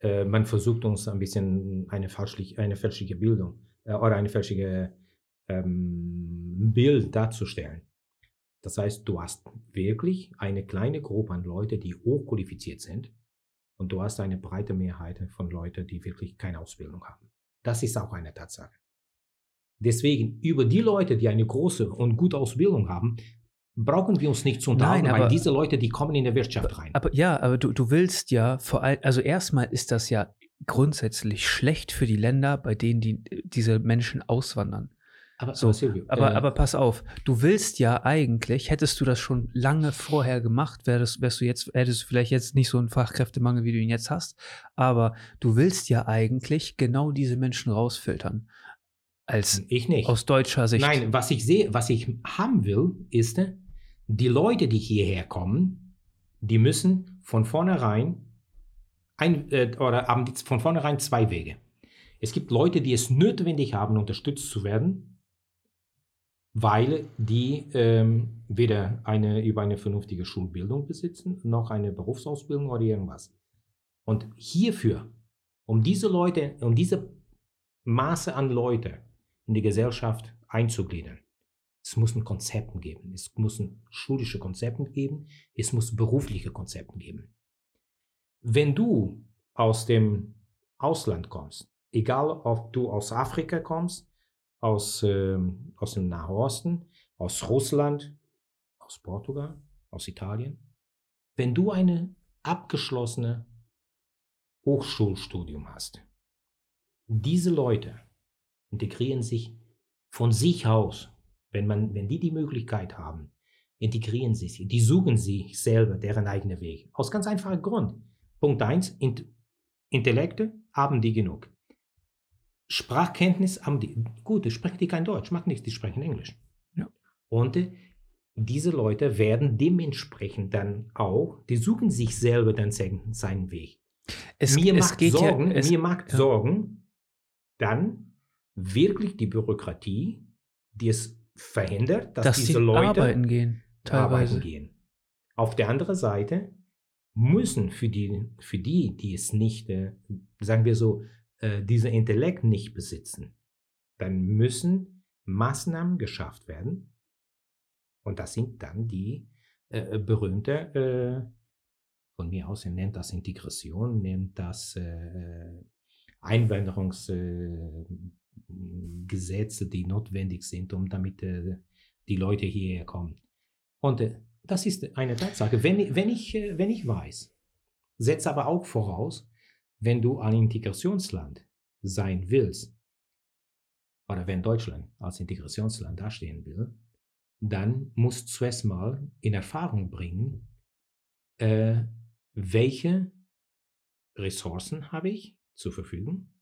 äh, man versucht uns ein bisschen eine, falschlich, eine fälschliche Bildung äh, oder eine fälschliche ähm, Bild darzustellen. Das heißt, du hast wirklich eine kleine Gruppe an Leuten, die hochqualifiziert sind. Und du hast eine breite Mehrheit von Leuten, die wirklich keine Ausbildung haben. Das ist auch eine Tatsache. Deswegen, über die Leute, die eine große und gute Ausbildung haben, brauchen wir uns nicht zu unterhalten, Nein, aber- weil diese Leute, die kommen in der Wirtschaft rein. aber ja, aber du, du willst ja vor allem, also erstmal ist das ja grundsätzlich schlecht für die Länder, bei denen die, diese Menschen auswandern. Aber, So, aber Silvio, Aber, äh, aber pass auf, du willst ja eigentlich, hättest du das schon lange vorher gemacht, wärst, wärst du jetzt, hättest du vielleicht jetzt nicht so einen Fachkräftemangel, wie du ihn jetzt hast, aber du willst ja eigentlich genau diese Menschen rausfiltern. Als ich nicht. aus deutscher Sicht. Nein, was ich sehe, was ich haben will, ist, die Leute, die hierher kommen, die müssen von vornherein ein, äh, oder haben von vornherein zwei Wege. Es gibt Leute, die es notwendig haben, unterstützt zu werden, weil die ähm, weder eine über eine vernünftige Schulbildung besitzen, noch eine Berufsausbildung oder irgendwas. Und hierfür, um diese Leute, um diese Maße an Leute in die Gesellschaft einzugliedern, es muss ein Konzepten geben. Es muss ein schulische Konzepten geben. Es muss berufliche Konzepten geben. Wenn du aus dem Ausland kommst, egal ob du aus Afrika kommst, aus, ähm, aus dem Nahen Osten, aus Russland, aus Portugal, aus Italien, wenn du eine abgeschlossene Hochschulstudium hast, diese Leute integrieren sich von sich aus, wenn, man, wenn die die Möglichkeit haben, integrieren sie sich, die suchen sich selber deren eigenen Weg. Aus ganz einfachem Grund. Punkt 1, Int Intellekte haben die genug. Sprachkenntnis haben die. Gut, sprechen die kein Deutsch, macht nichts, die sprechen Englisch. Ja. Und äh, diese Leute werden dementsprechend dann auch, die suchen sich selber dann seinen, Weg. es, mir es macht Sorgen, ja, es, mir macht ja. Sorgen, dann wirklich die Bürokratie, die es verhindert, dass, dass diese die Leute arbeiten gehen, teilweise. arbeiten gehen. Auf der anderen Seite müssen für die, für die, die es nicht, äh, sagen wir so, äh, diese Intellekt nicht besitzen, dann müssen Maßnahmen geschafft werden. Und das sind dann die äh, berühmte, äh, von mir aus, nennt das Integration, nennt das äh, Einwanderungsgesetze, die notwendig sind, um damit äh, die Leute hierher kommen. Und äh, das ist eine Tatsache. Wenn, wenn, ich, äh, wenn ich weiß, setze aber auch voraus, wenn du ein Integrationsland sein willst, oder wenn Deutschland als Integrationsland dastehen will, dann musst du zuerst mal in Erfahrung bringen, äh, welche Ressourcen habe ich zur Verfügung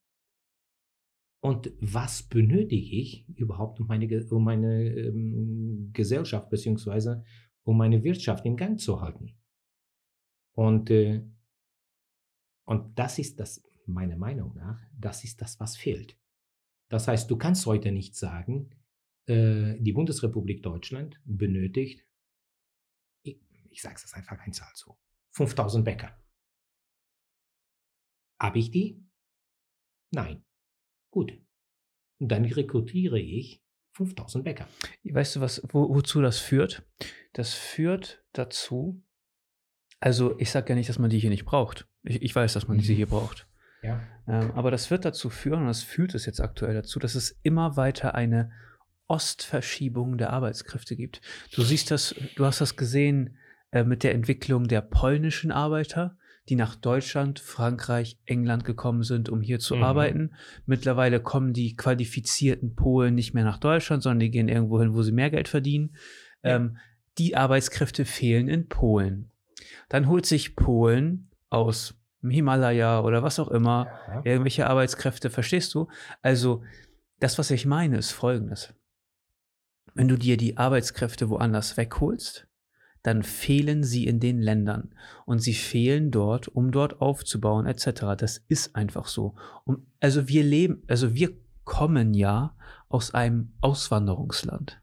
und was benötige ich überhaupt, um meine, um meine ähm, Gesellschaft bzw. um meine Wirtschaft in Gang zu halten. Und, äh, und das ist das, meiner Meinung nach, das ist das, was fehlt. Das heißt, du kannst heute nicht sagen, äh, die Bundesrepublik Deutschland benötigt, ich, ich sage es einfach ein Zahl so, 5000 Bäcker. Habe ich die? Nein. Gut. Und dann rekrutiere ich 5000 Bäcker. Weißt du, was, wo, wozu das führt? Das führt dazu, also ich sage ja nicht, dass man die hier nicht braucht. Ich, ich weiß, dass man diese Mhm. hier braucht. Ja. Ähm, aber das wird dazu führen, und das führt es jetzt aktuell dazu, dass es immer weiter eine Ostverschiebung der Arbeitskräfte gibt. Du siehst das, du hast das gesehen äh, mit der Entwicklung der polnischen Arbeiter, die nach Deutschland, Frankreich, England gekommen sind, um hier zu Mhm. arbeiten. Mittlerweile kommen die qualifizierten Polen nicht mehr nach Deutschland, sondern die gehen irgendwo hin, wo sie mehr Geld verdienen. Ja. Ähm, die Arbeitskräfte fehlen in Polen. Dann holt sich Polen aus dem Himalaya oder was auch immer Ja. irgendwelche Arbeitskräfte, verstehst du? Also, das, was ich meine, ist folgendes. Wenn du dir die Arbeitskräfte woanders wegholst, dann fehlen sie in den Ländern und sie fehlen dort, um dort aufzubauen, etc. Das ist einfach so. Um, also wir leben, also wir kommen ja aus einem Auswanderungsland.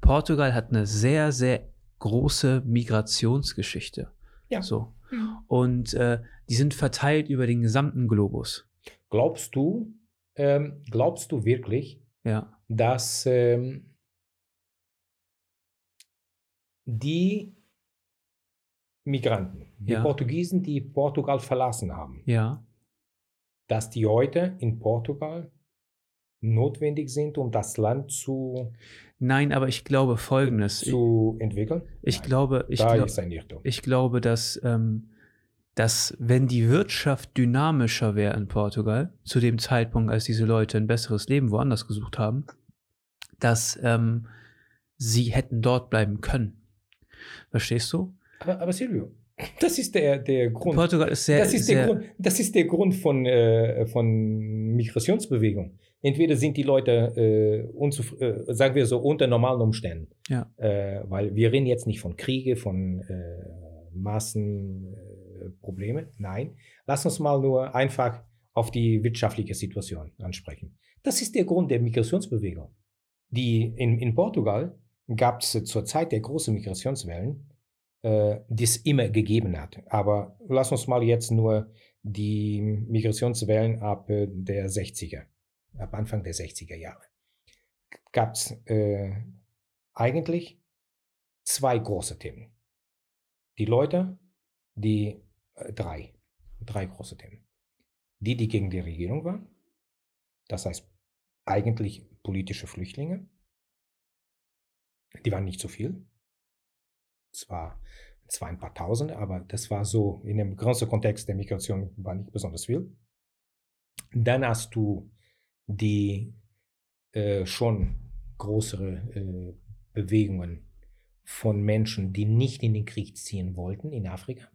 Portugal hat eine sehr, sehr große Migrationsgeschichte. Ja. So. Und äh, die sind verteilt über den gesamten Globus. Glaubst du, ähm, glaubst du wirklich, Ja. dass ähm, die Migranten, die Ja. Portugiesen, die Portugal verlassen haben, Ja. dass die heute in Portugal notwendig sind, um das Land zu, Nein, aber ich glaube Folgendes. zu entwickeln? ich, Nein, glaube, ich, da glaub, ist ein Irrtum. ich glaube, dass, ähm, dass wenn die Wirtschaft dynamischer wäre in Portugal, zu dem Zeitpunkt, als diese Leute ein besseres Leben woanders gesucht haben, dass ähm, sie hätten dort bleiben können. Verstehst du? aber, aber Silvio, das ist der, der Grund. Portugal ist sehr, das, ist sehr der Grund, das ist der Grund von, äh, von Migrationsbewegung. Entweder sind die Leute, äh, äh, sagen wir so, unter normalen Umständen. Ja. Äh, weil wir reden jetzt nicht von Kriege, von äh, Massenprobleme. Äh. Nein, lass uns mal nur einfach auf die wirtschaftliche Situation ansprechen. Das ist der Grund der Migrationsbewegung. Die in, in Portugal gab es zur Zeit der großen Migrationswellen, äh, die es immer gegeben hat. Aber lass uns mal jetzt nur die Migrationswellen ab äh, der 60er, ab Anfang der 60er Jahre. Gab es äh, eigentlich zwei große Themen. Die Leute, die äh, drei, drei große Themen. Die, die gegen die Regierung waren, das heißt eigentlich politische Flüchtlinge, die waren nicht so viel. Zwar zwar ein paar Tausend, aber das war so in dem großen Kontext der Migration war nicht besonders viel. Dann hast du die äh, schon größere äh, Bewegungen von Menschen, die nicht in den Krieg ziehen wollten in Afrika.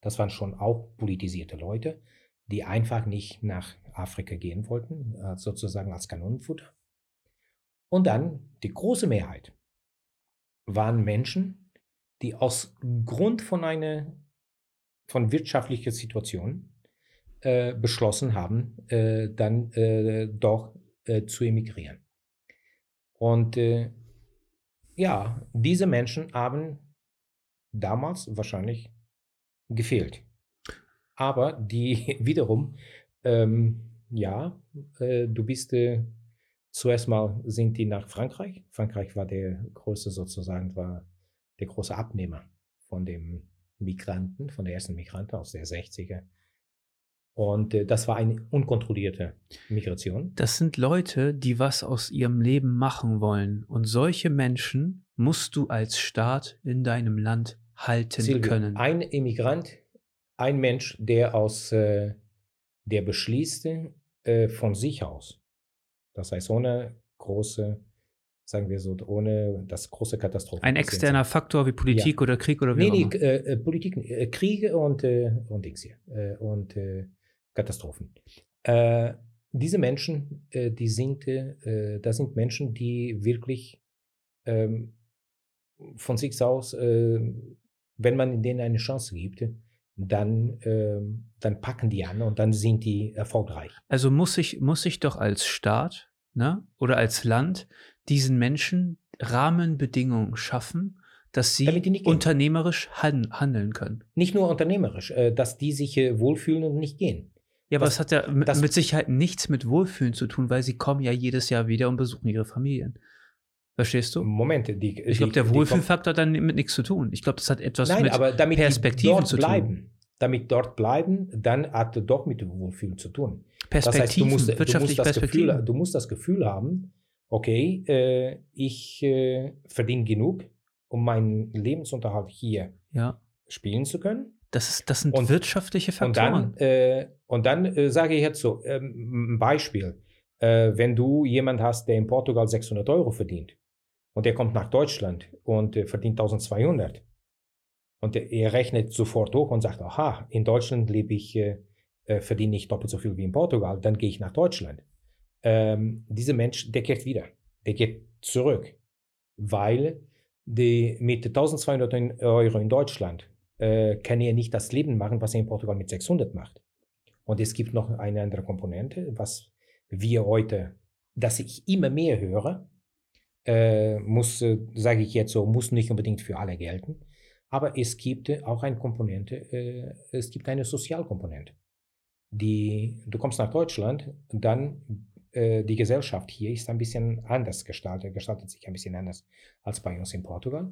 Das waren schon auch politisierte Leute, die einfach nicht nach Afrika gehen wollten, äh, sozusagen als Kanonenfutter. Und dann die große Mehrheit waren Menschen, die aus Grund von einer von wirtschaftlicher Situation äh, beschlossen haben, äh, dann äh, doch äh, zu emigrieren. Und äh, ja, diese Menschen haben damals wahrscheinlich gefehlt. Aber die wiederum, ähm, ja, äh, du bist zuerst mal sind die nach Frankreich. Frankreich war der größte sozusagen, war der große Abnehmer von dem Migranten, von der ersten Migranten aus der 60er. Und äh, das war eine unkontrollierte Migration. Das sind Leute, die was aus ihrem Leben machen wollen. Und solche Menschen musst du als Staat in deinem Land halten Silvio, können. Ein Immigrant, ein Mensch, der aus, äh, der beschließt äh, von sich aus, das heißt ohne große, sagen wir so, ohne das große Katastrophe. Ein externer Faktor wie Politik oder Krieg oder wie Nee, auch nee, immer. äh, äh, Politik, äh, Kriege und, äh, und Dings hier, äh, und äh, Katastrophen. Äh, diese Menschen, äh, die sind, äh, das sind Menschen, die wirklich ähm, von sich aus, äh, wenn man denen eine Chance gibt, dann, ähm, dann packen die an und dann sind die erfolgreich. Also muss ich, muss ich doch als Staat ne, oder als Land diesen Menschen Rahmenbedingungen schaffen, dass sie unternehmerisch han handeln können. Nicht nur unternehmerisch, äh, dass die sich äh, wohlfühlen und nicht gehen. Ja, aber Das- es hat ja m- das- mit Sicherheit nichts mit Wohlfühlen zu tun, weil sie kommen ja jedes Jahr wieder und besuchen ihre Familien. Verstehst du? Moment, die, Ich glaube, der Wohlfühlfaktor hat dann mit nichts zu tun. Ich glaube, das hat etwas Nein, mit aber damit Perspektiven dort zu tun. bleiben. damit dort bleiben, dann hat er doch mit Wohlfühlen zu tun. Perspektiven, das heißt, du musst, wirtschaftliche Perspektiven. Gefühl, du musst das Gefühl haben, okay, äh, ich äh, verdiene genug, um meinen Lebensunterhalt hier ja, spielen zu können. das, ist, das sind Und- wirtschaftliche Und Faktoren. dann, äh, und dann äh, sage ich jetzt so, ähm, ein Beispiel. Äh, wenn du jemand hast, der in Portugal 600 Euro verdient und der kommt nach Deutschland und äh, verdient 1200 und er, er rechnet sofort hoch und sagt, aha, in Deutschland lebe ich, äh, verdiene ich doppelt so viel wie in Portugal, dann gehe ich nach Deutschland. Ähm, dieser Mensch, der kehrt wieder, der geht zurück, weil die, mit 1200 Euro in Deutschland äh, kann er nicht das Leben machen, was er in Portugal mit 600 macht. Und es gibt noch eine andere Komponente, was wir heute, dass ich immer mehr höre, äh, muss, äh, sage ich jetzt so, muss nicht unbedingt für alle gelten. Aber es gibt auch eine Komponente, äh, es gibt eine Sozialkomponente. Die, du kommst nach Deutschland, dann äh, die Gesellschaft hier ist ein bisschen anders gestaltet, gestaltet sich ein bisschen anders als bei uns in Portugal.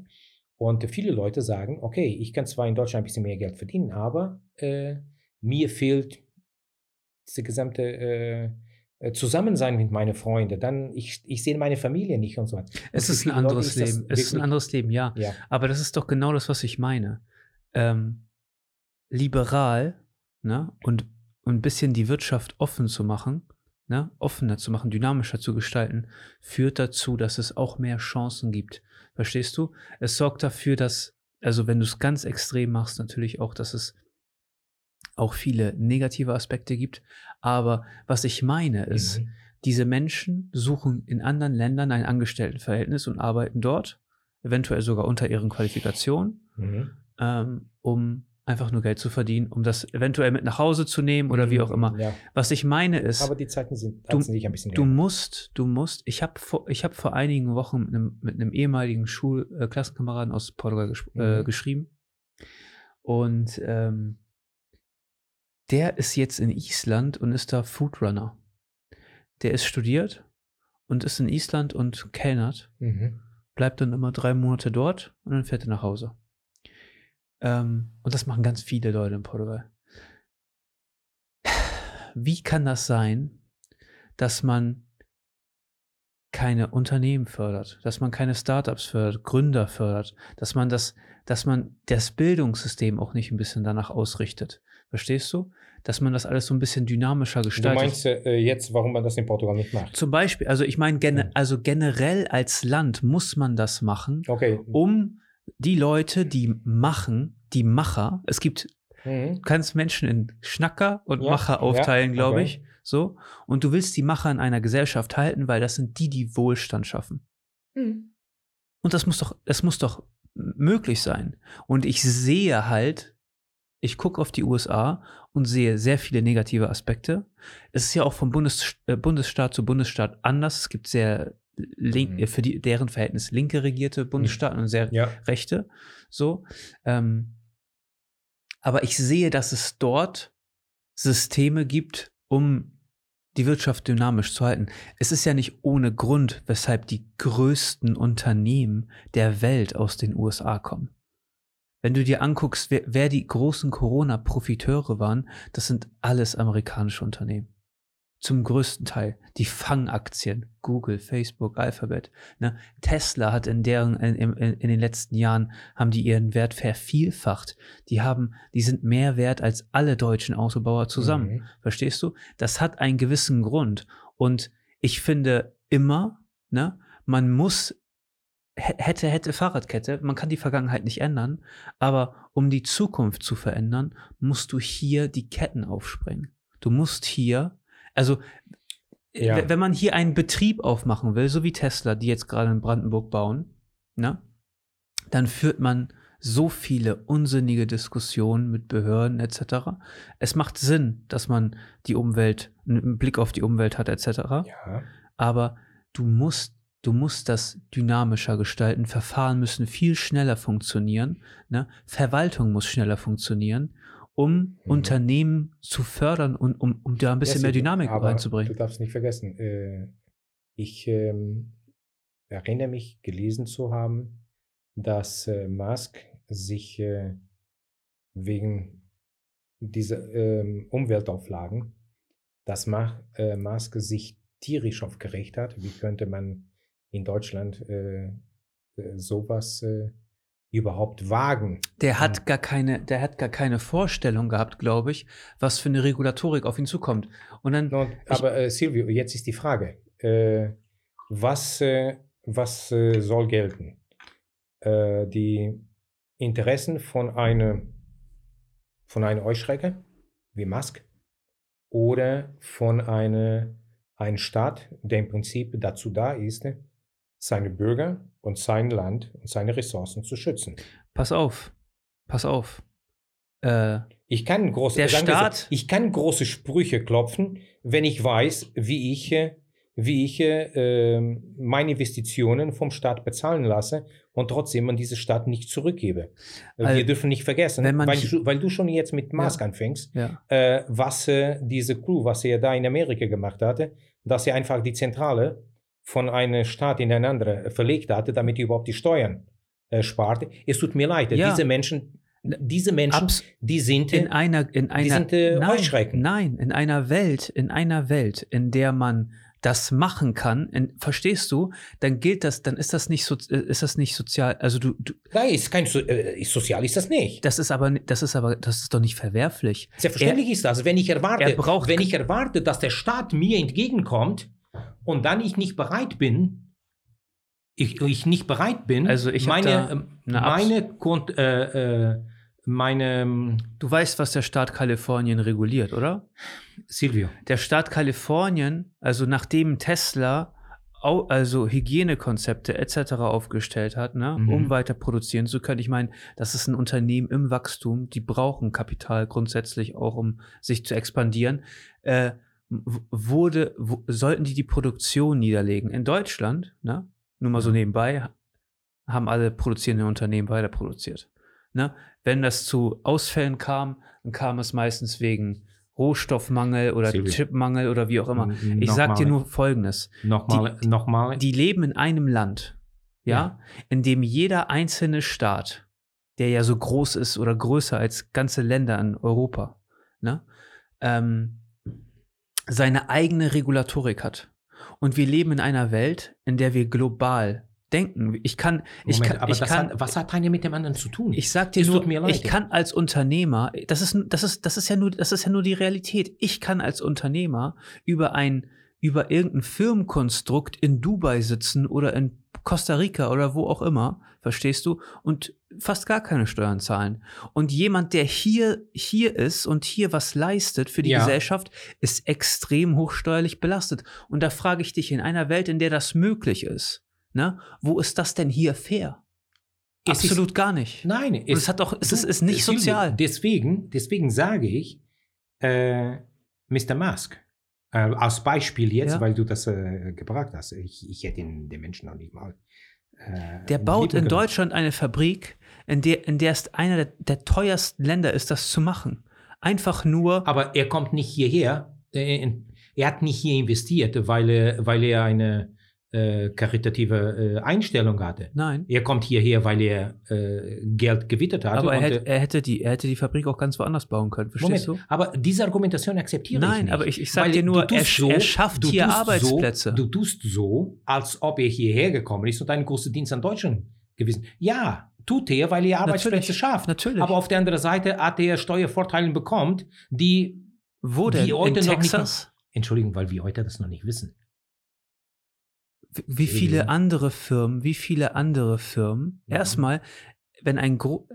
Und viele Leute sagen, okay, ich kann zwar in Deutschland ein bisschen mehr Geld verdienen, aber äh, mir fehlt diese gesamte äh, Zusammensein mit meinen Freunden. Dann, ich, ich sehe meine Familie nicht und so weiter. es ist ein viele Leute anderes ist das Leben. Es ist ein anderes Leben, ja. Ja, Aber das ist doch genau das, was ich meine. Ähm, liberal ne? und, und ein bisschen die Wirtschaft offen zu machen, ne? offener zu machen, dynamischer zu gestalten, führt dazu, dass es auch mehr Chancen gibt. Verstehst du? Es sorgt dafür, dass, also wenn du es ganz extrem machst, natürlich auch, dass es auch viele negative Aspekte gibt. Aber was ich meine ist, Mhm. diese Menschen suchen in anderen Ländern ein Angestelltenverhältnis und arbeiten dort, eventuell sogar unter ihren Qualifikationen, Mhm. ähm, um einfach nur Geld zu verdienen, um das eventuell mit nach Hause zu nehmen oder wie auch immer. Ja, Was ich meine ist, aber die Zeiten sind, Du- sich ein bisschen du musst, du musst, ich habe vor, ich hab vor einigen Wochen mit einem, mit einem ehemaligen Schul äh, aus Portugal äh, Mhm. geschrieben und ähm, der ist jetzt in Island und ist da Foodrunner. Der ist studiert und ist in Island und kellnert Mhm. bleibt dann immer drei Monate dort und dann fährt er nach Hause. Ähm, und das machen ganz viele Leute in Portugal. Wie kann das sein, dass man keine Unternehmen fördert, dass man keine Startups fördert, Gründer fördert, dass man das, dass man das Bildungssystem auch nicht ein bisschen danach ausrichtet. Verstehst du? Dass man das alles so ein bisschen dynamischer Du gestaltet. meinst äh, jetzt, warum man das in Portugal nicht macht? Zum Beispiel, also ich meine, gene also generell als Land muss man das machen, Okay. um die Leute, die machen, die Macher, es gibt, Mhm. du kannst Menschen in Schnacker und Ja, Macher ja, aufteilen, glaube okay. ich, so, und du willst die Macher in einer Gesellschaft halten, weil das sind die, die Wohlstand schaffen. Mhm. Und das muss doch, das muss doch möglich sein. Und ich sehe halt, ich gucke auf die USA und sehe sehr viele negative Aspekte. Es ist ja auch vom Bundes, äh, Bundesstaat zu Bundesstaat anders. Es gibt sehr link, Mhm. äh, für die, deren Verhältnis linke regierte Bundesstaaten und sehr Ja. rechte. So. Ähm, aber ich sehe, dass es dort Systeme gibt, um die Wirtschaft dynamisch zu halten. Es ist ja nicht ohne Grund, weshalb die größten Unternehmen der Welt aus den USA kommen. Wenn du dir anguckst, wer, wer die großen Corona-Profiteure waren, das sind alles amerikanische Unternehmen. Zum größten Teil. Die Fangaktien, Google, Facebook, Alphabet. Ne? Tesla hat in deren, in, in, in den letzten Jahren, haben die ihren Wert vervielfacht. Die haben, die sind mehr wert als alle deutschen Autobauer zusammen. Mhm. Verstehst du? Das hat einen gewissen Grund. Und ich finde immer, ne, man muss, hä- hätte, hätte Fahrradkette, man kann die Vergangenheit nicht ändern, aber um die Zukunft zu verändern, musst du hier die Ketten aufsprengen. Du musst hier, also Ja. w- wenn man hier einen Betrieb aufmachen will, so wie Tesla, die jetzt gerade in Brandenburg bauen, ne, dann führt man so viele unsinnige Diskussionen mit Behörden etc. Es macht Sinn, dass man die Umwelt, einen Blick auf die Umwelt hat etc. Ja. Aber du musst, du musst das dynamischer gestalten. Verfahren müssen viel schneller funktionieren. Ne? Verwaltung muss schneller funktionieren, um Mhm. Unternehmen zu fördern und um, um da ein bisschen Ja, mehr. Dynamik Aber reinzubringen. Du darfst nicht vergessen, äh, ich ähm, erinnere mich, gelesen zu haben, dass äh, Musk sich äh, wegen diese ähm, Umweltauflagen, dass Ma äh, Maske sich tierisch aufgeregt hat. Wie könnte man in Deutschland äh, äh, sowas äh, überhaupt wagen? Der hat gar keine, der hat gar keine Vorstellung gehabt, glaube ich, was für eine Regulatorik auf ihn zukommt. Und dann, No, aber äh, Silvio, jetzt ist die Frage, äh, was, äh, was äh, soll gelten? Äh, die Interessen von einer von einer Heuschrecke wie Musk oder von einer, einem Staat, der im Prinzip dazu da ist, seine Bürger und sein Land und seine Ressourcen zu schützen. pass auf, pass auf. Äh, Ich kann große, Der wir so, Staat- ich kann große Sprüche klopfen, wenn ich weiß, wie ich, äh, wie ich äh, ähm, meine Investitionen vom Staat bezahlen lasse und trotzdem an diese Staat nicht zurückgebe. Äh, Al- Wir dürfen nicht vergessen, man weil, du, weil du schon jetzt mit Musk anfängst, ja. äh, was äh, diese Crew, was er da in Amerika gemacht hatte, dass er einfach die Zentrale von einem Staat in einen anderen verlegt hatte, damit er überhaupt die Steuern äh, sparte. Es tut mir leid, Ja. diese Menschen, diese Menschen, Abs- die sind in einer, in einer, sind, äh, nein, Heuschrecken. nein, in einer Welt, in einer Welt, in der man das machen kann, in, verstehst du, dann gilt das, dann ist das nicht so, äh, ist das nicht sozial, also du, du Nein, ist kein so äh, sozial ist das nicht. das ist aber, das ist aber, das ist doch nicht verwerflich. Selbstverständlich ist das. Wenn ich erwarte, er braucht- wenn ich erwarte, dass der Staat mir entgegenkommt und dann ich nicht bereit bin, ich, ich nicht bereit bin, Also ich meine, ähm, meine, äh, äh, meine ähm, Du weißt, was der Staat Kalifornien reguliert, oder? Silvio. Der Staat Kalifornien, also nachdem Tesla also Hygienekonzepte etc. aufgestellt hat, ne, Mhm. um weiter produzieren zu können. Ich meine, das ist ein Unternehmen im Wachstum, die brauchen Kapital grundsätzlich auch, um sich zu expandieren. Äh, wurde, wo, sollten die die Produktion niederlegen? In Deutschland, ne, nur mal so nebenbei, haben alle produzierenden Unternehmen weiter produziert. Ne? Wenn das zu Ausfällen kam, dann kam es meistens wegen Rohstoffmangel oder Silvio. Chipmangel oder wie auch immer. Ich sag dir nochmal. nur Folgendes. Nochmal, nochmal. Die leben in einem Land, ja, Ja. in dem jeder einzelne Staat, der ja so groß ist oder größer als ganze Länder in Europa, ne, ähm, seine eigene Regulatorik hat. Und wir leben in einer Welt, in der wir global denken. Ich kann, ich Moment, kann, aber ich kann, hat, was hat eine mit dem anderen zu tun? ich sag dir Es nur, ich kann als Unternehmer, das ist, das ist, das ist ja nur, das ist ja nur die Realität. Ich kann als Unternehmer über ein, über irgendein Firmenkonstrukt in Dubai sitzen oder in Costa Rica oder wo auch immer, verstehst du, und fast gar keine Steuern zahlen. Und jemand, der hier, hier ist und hier was leistet für die Ja. Gesellschaft, ist extrem hochsteuerlich belastet. Und da frage ich dich, in einer Welt, in der das möglich ist, ne, wo ist das denn hier fair? Es ist- Absolut gar nicht. Nein, Und es hat doch, es ist, ist nicht Silvio, sozial. Deswegen, deswegen sage ich, äh, Mr. Musk, äh, als Beispiel jetzt, Ja. weil du das äh, gebracht hast, ich, ich hätte ihn den Menschen noch nicht mal. Äh, Der baut in. Deutschland eine Fabrik, in der, in der es einer der, der teuersten Länder ist, das zu machen. Einfach nur, Aber er kommt nicht hierher. Äh, in- er hat nicht hier investiert, weil er, weil er eine äh, karitative äh, Einstellung hatte. nein. Er kommt hierher, weil er äh, Geld gewittert hat. Aber er hätte, äh, er, hätte die, er hätte die Fabrik auch ganz woanders bauen können, verstehst Moment, aber diese Argumentation akzeptiere Nein, ich nicht. aber ich- ich sag Weil dir nur, du er sch- er schafft du hier Arbeitsplätze. So, du tust so, als ob er hierher gekommen ist und einen großen Dienst an Deutschland gewesen. Ja, tut er, weil er Arbeitsplätze Natürlich, schafft. natürlich. Aber auf der anderen Seite hat er Steuervorteile bekommen, die, du? Wo die denn? In heute noch nicht Texas? Entschuldigung, weil wir heute das noch nicht wissen. Wie- viele Ja. andere Firmen, wie viele andere Firmen? Mhm. Erstmal, wenn ein Gro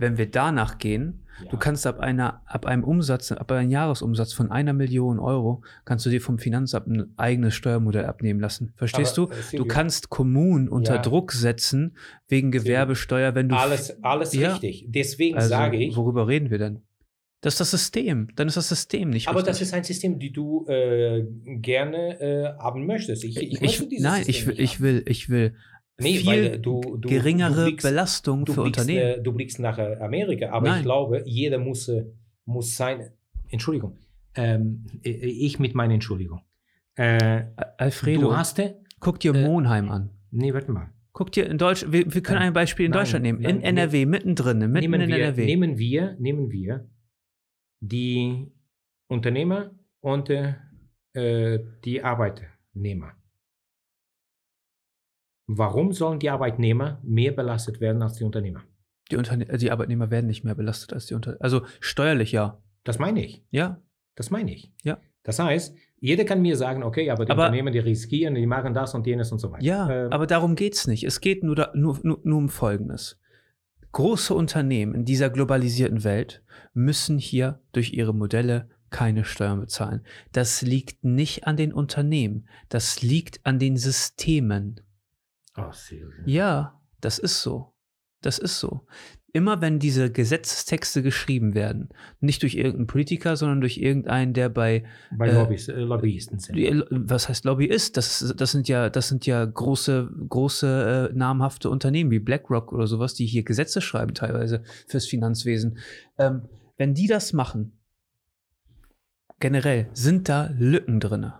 wenn wir danach gehen, Ja. du kannst ab einer, ab einem Umsatz, ab einem Jahresumsatz von einer Million Euro, kannst du dir vom Finanzamt ein eigenes Steuermodell abnehmen lassen. Verstehst Aber, du? äh, Du kannst Kommunen unter Ja. Druck setzen wegen Gewerbesteuer, wenn du alles, alles Ja. richtig. Deswegen also, sage ich, worüber reden wir denn? Das ist das System. Dann ist das System nicht aber richtig. das ist ein System, die du äh, gerne äh, haben möchtest. Ich, ich, ich, möchte dieses nein, System ich ich will, ich will Nee, viel weil du, du, geringere du blickst, Belastung für blickst, Unternehmen. Äh, du blickst nach äh, Amerika, aber Nein. ich glaube, jeder muss, äh, muss sein. Entschuldigung, ähm, äh, ich mit meiner Entschuldigung. Äh, Alfredo, du hast, äh, guck dir äh, Monheim an. nee, warte mal. Guck dir in Deutschland, wir, wir können ein Beispiel in Nein, Deutschland nehmen. In NRW, mittendrin, mitten Nehmen in wir, NRW. nehmen wir, nehmen wir die Unternehmer und äh, die Arbeitnehmer. Warum sollen die Arbeitnehmer mehr belastet werden als die Unternehmer? Die, Unterne die Arbeitnehmer werden nicht mehr belastet als die Unternehmer. Also steuerlich ja. Das meine ich. Ja. Das meine ich. Ja. Das heißt, jeder kann mir sagen, okay, aber die Aber- Unternehmen, die riskieren, die machen das und jenes und so weiter. Ja, Ähm, aber darum geht es nicht. Es geht nur, da, nur, nur, nur um Folgendes. Große Unternehmen in dieser globalisierten Welt müssen hier durch ihre Modelle keine Steuern bezahlen. Das liegt nicht an den Unternehmen, das liegt an den Systemen. oh. Ja, das ist so. Das ist so. Immer wenn diese Gesetzestexte geschrieben werden, nicht durch irgendeinen Politiker, sondern durch irgendeinen, der bei Bei Äh, Lobbys, äh, Lobbyisten sind. die- was heißt Lobbyist? Das, das sind ja, das sind ja große, große äh, namhafte Unternehmen wie BlackRock oder sowas, die hier Gesetze schreiben teilweise fürs Finanzwesen. Ähm, wenn die das machen, generell sind da Lücken drin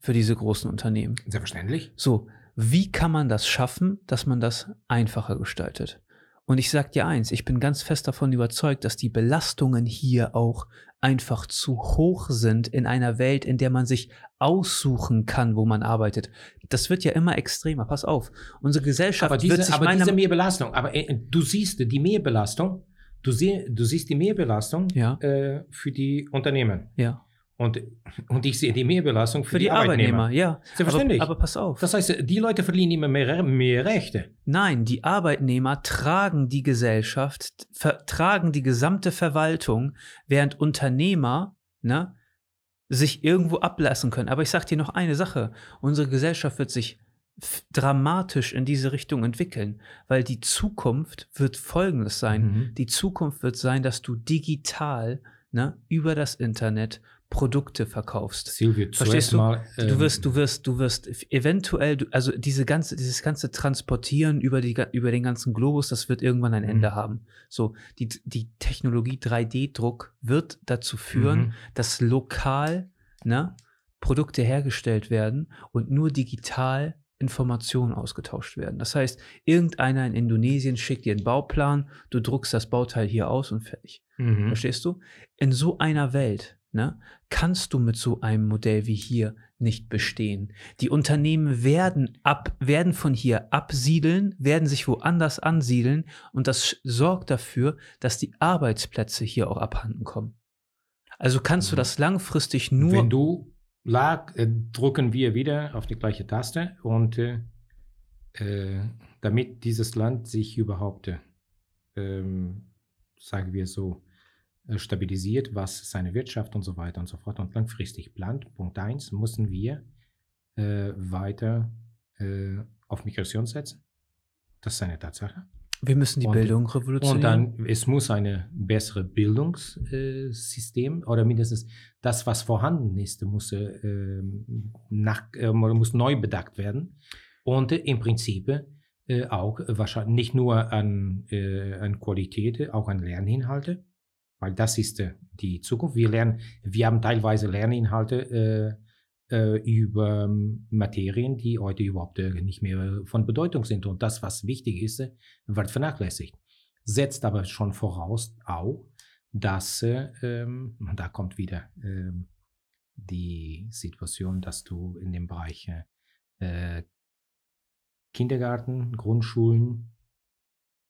für diese großen Unternehmen. Selbstverständlich. So, wie kann man das schaffen, dass man das einfacher gestaltet? Und ich sage dir eins, ich bin ganz fest davon überzeugt, dass die Belastungen hier auch einfach zu hoch sind in einer Welt, in der man sich aussuchen kann, wo man arbeitet. Das wird ja immer extremer. Pass auf, unsere Gesellschaft Aber wird diese, sich aber meiner diese Mehrbelastung, aber äh, du siehst die Mehrbelastung, du, sie, du siehst die Mehrbelastung Ja. äh, für die Unternehmen. ja, Und, und ich sehe die Mehrbelastung für, für die, Arbeitnehmer, ja. Selbstverständlich. Aber, aber pass auf. Das heißt, die Leute verlieren immer mehr, mehr Rechte. Nein, die Arbeitnehmer tragen die Gesellschaft, tragen die gesamte Verwaltung, während Unternehmer ne, sich irgendwo ablassen können. Aber ich sage dir noch eine Sache. Unsere Gesellschaft wird sich dramatisch in diese Richtung entwickeln, weil die Zukunft wird folgendes sein. Mhm. Die Zukunft wird sein, dass du digital ne, über das Internet Produkte verkaufst. Silvio, Verstehst du? mal. Du ähm, wirst, du wirst, du wirst eventuell, du, also diese ganze, dieses ganze Transportieren über, die, über den ganzen Globus, das wird irgendwann ein Mhm. Ende haben. So, die, die Technologie 3D-Druck wird dazu führen, Mhm. dass lokal ne, Produkte hergestellt werden und nur digital Informationen ausgetauscht werden. Das heißt, irgendeiner in Indonesien schickt dir einen Bauplan, du druckst das Bauteil hier aus und fertig. Mhm. Verstehst du? In so einer Welt ne, kannst du mit so einem Modell wie hier nicht bestehen. Die Unternehmen werden, ab, werden von hier absiedeln, werden sich woanders ansiedeln und das sorgt dafür, dass die Arbeitsplätze hier auch abhanden kommen. Also kannst du Mhm. das langfristig nur. Wenn du lag, äh, drücken wir wieder auf die gleiche Taste und äh, äh, damit dieses Land sich überhaupt, äh, ähm, sagen wir so, stabilisiert, was seine Wirtschaft und so weiter und so fort und langfristig plant. Punkt 1, müssen wir äh, weiter äh, auf Migration setzen. Das ist eine Tatsache. wir müssen die und- Bildung revolutionieren. Und dann, es muss ein besseres Bildungssystem oder mindestens das, was vorhanden ist, muss, äh, ähm, nach, äh, muss neu bedacht werden. Und äh, im Prinzip äh, auch wahrscheinlich nicht nur an, äh, an Qualität, auch an Lerninhalte, weil das ist äh, die Zukunft. Wir lernen, wir haben teilweise Lerninhalte äh, äh, über ähm, Materien, die heute überhaupt nicht mehr von Bedeutung sind. Und das, was wichtig ist, wird vernachlässigt. Setzt aber schon voraus auch, dass, äh, ähm, da kommt wieder ähm, die Situation, dass du in dem Bereich äh, Kindergarten, Grundschulen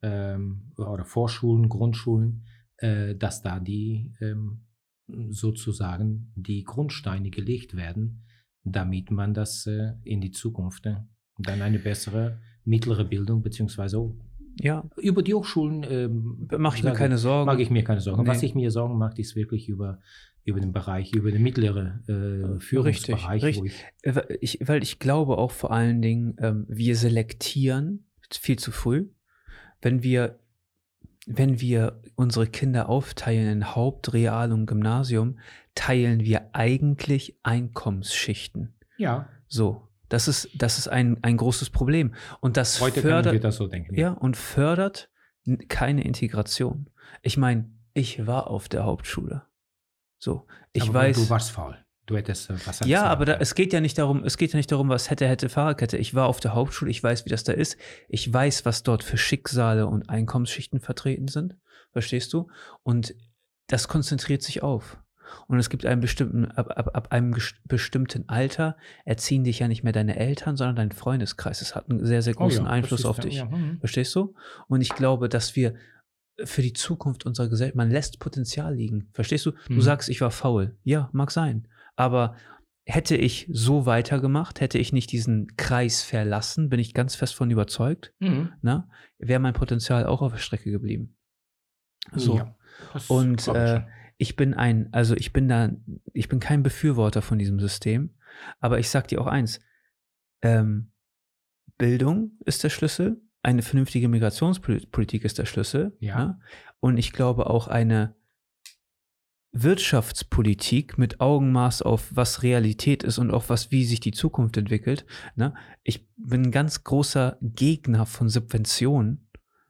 ähm, oder Vorschulen, Grundschulen, äh, dass da die ähm, sozusagen die Grundsteine gelegt werden, damit man das äh, in die Zukunft äh, dann eine bessere mittlere Bildung beziehungsweise ja, über die Hochschulen ähm, mache ich mir keine Sorgen. Mag ich mir keine Sorgen. Nee. Was ich mir Sorgen macht, ist wirklich über, über den Bereich, über den mittleren äh, Führungsbereich. richtig. Wo ich, Äh, weil ich, weil ich glaube auch vor allen Dingen, ähm, wir selektieren viel zu früh. Wenn wir, wenn wir unsere Kinder aufteilen in Haupt-, Real- und Gymnasium, teilen wir eigentlich Einkommensschichten. ja, So, das ist, das ist ein, ein großes Problem. Und das heute können wir fördert, das so denken. ja, und fördert keine Integration. Ich meine, ich war auf der Hauptschule. So, ich Aber weiß. Du warst faul. Du hättest äh, was Ja, aber da, es geht ja nicht darum, es geht ja nicht darum, was hätte, hätte, Fahrradkette. Ich war auf der Hauptschule, ich weiß, wie das da ist. Ich weiß, was dort für Schicksale und Einkommensschichten vertreten sind. Verstehst du? Und das konzentriert sich auf. Und es gibt einen bestimmten, ab, ab, ab einem bestimmten Alter erziehen dich ja nicht mehr deine Eltern, sondern dein Freundeskreis. Es hat einen sehr, sehr großen oh ja, Einfluss auf dich. Ja, mhm. Verstehst du? Und ich glaube, dass wir für die Zukunft unserer Gesellschaft, man lässt Potenzial liegen. Verstehst du? Du mhm. sagst, ich war faul. Ja, mag sein. Aber hätte ich so weitergemacht, hätte ich nicht diesen Kreis verlassen, bin ich ganz fest von überzeugt, mhm. ne, wäre mein Potenzial auch auf der Strecke geblieben. So. Ja, und äh, ich bin ein, also ich bin da, ich bin kein Befürworter von diesem System, aber ich sag dir auch eins, ähm, Bildung ist der Schlüssel, eine vernünftige Migrationspolitik ist der Schlüssel. Ja. Ne? Und ich glaube auch eine Wirtschaftspolitik mit Augenmaß auf was Realität ist und auch was, wie sich die Zukunft entwickelt. Ne? Ich bin ein ganz großer Gegner von Subventionen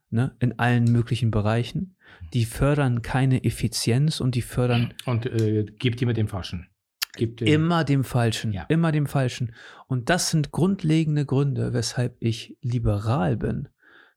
ne? in allen möglichen Bereichen. Die fördern keine Effizienz und die fördern. Und äh, gibt die mit dem Falschen. Gibt, äh, immer dem Falschen. Ja. Immer dem Falschen. Und das sind grundlegende Gründe, weshalb ich liberal bin.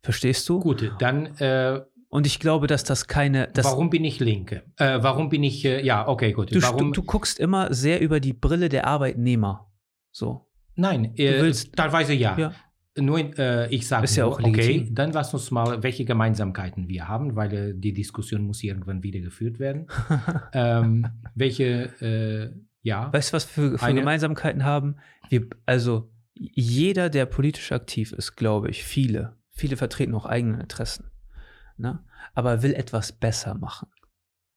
Verstehst du? Gut, dann äh, und ich glaube, dass das keine. Dass warum bin ich Linke? Äh, warum bin ich. Äh, ja, okay, gut. Du, warum, du, guckst immer sehr über die Brille der Arbeitnehmer. So. Nein, äh, willst, teilweise ja. ja. Nur, äh, ich sage, ja auch okay, dann lass uns mal, welche Gemeinsamkeiten wir haben, weil äh, die Diskussion muss irgendwann wieder geführt werden. ähm, welche, äh, ja. Weißt du, was wir für, für Gemeinsamkeiten haben? Wir, also, jeder, der politisch aktiv ist, glaube ich, viele, viele vertreten auch eigene Interessen ne? aber will etwas besser machen.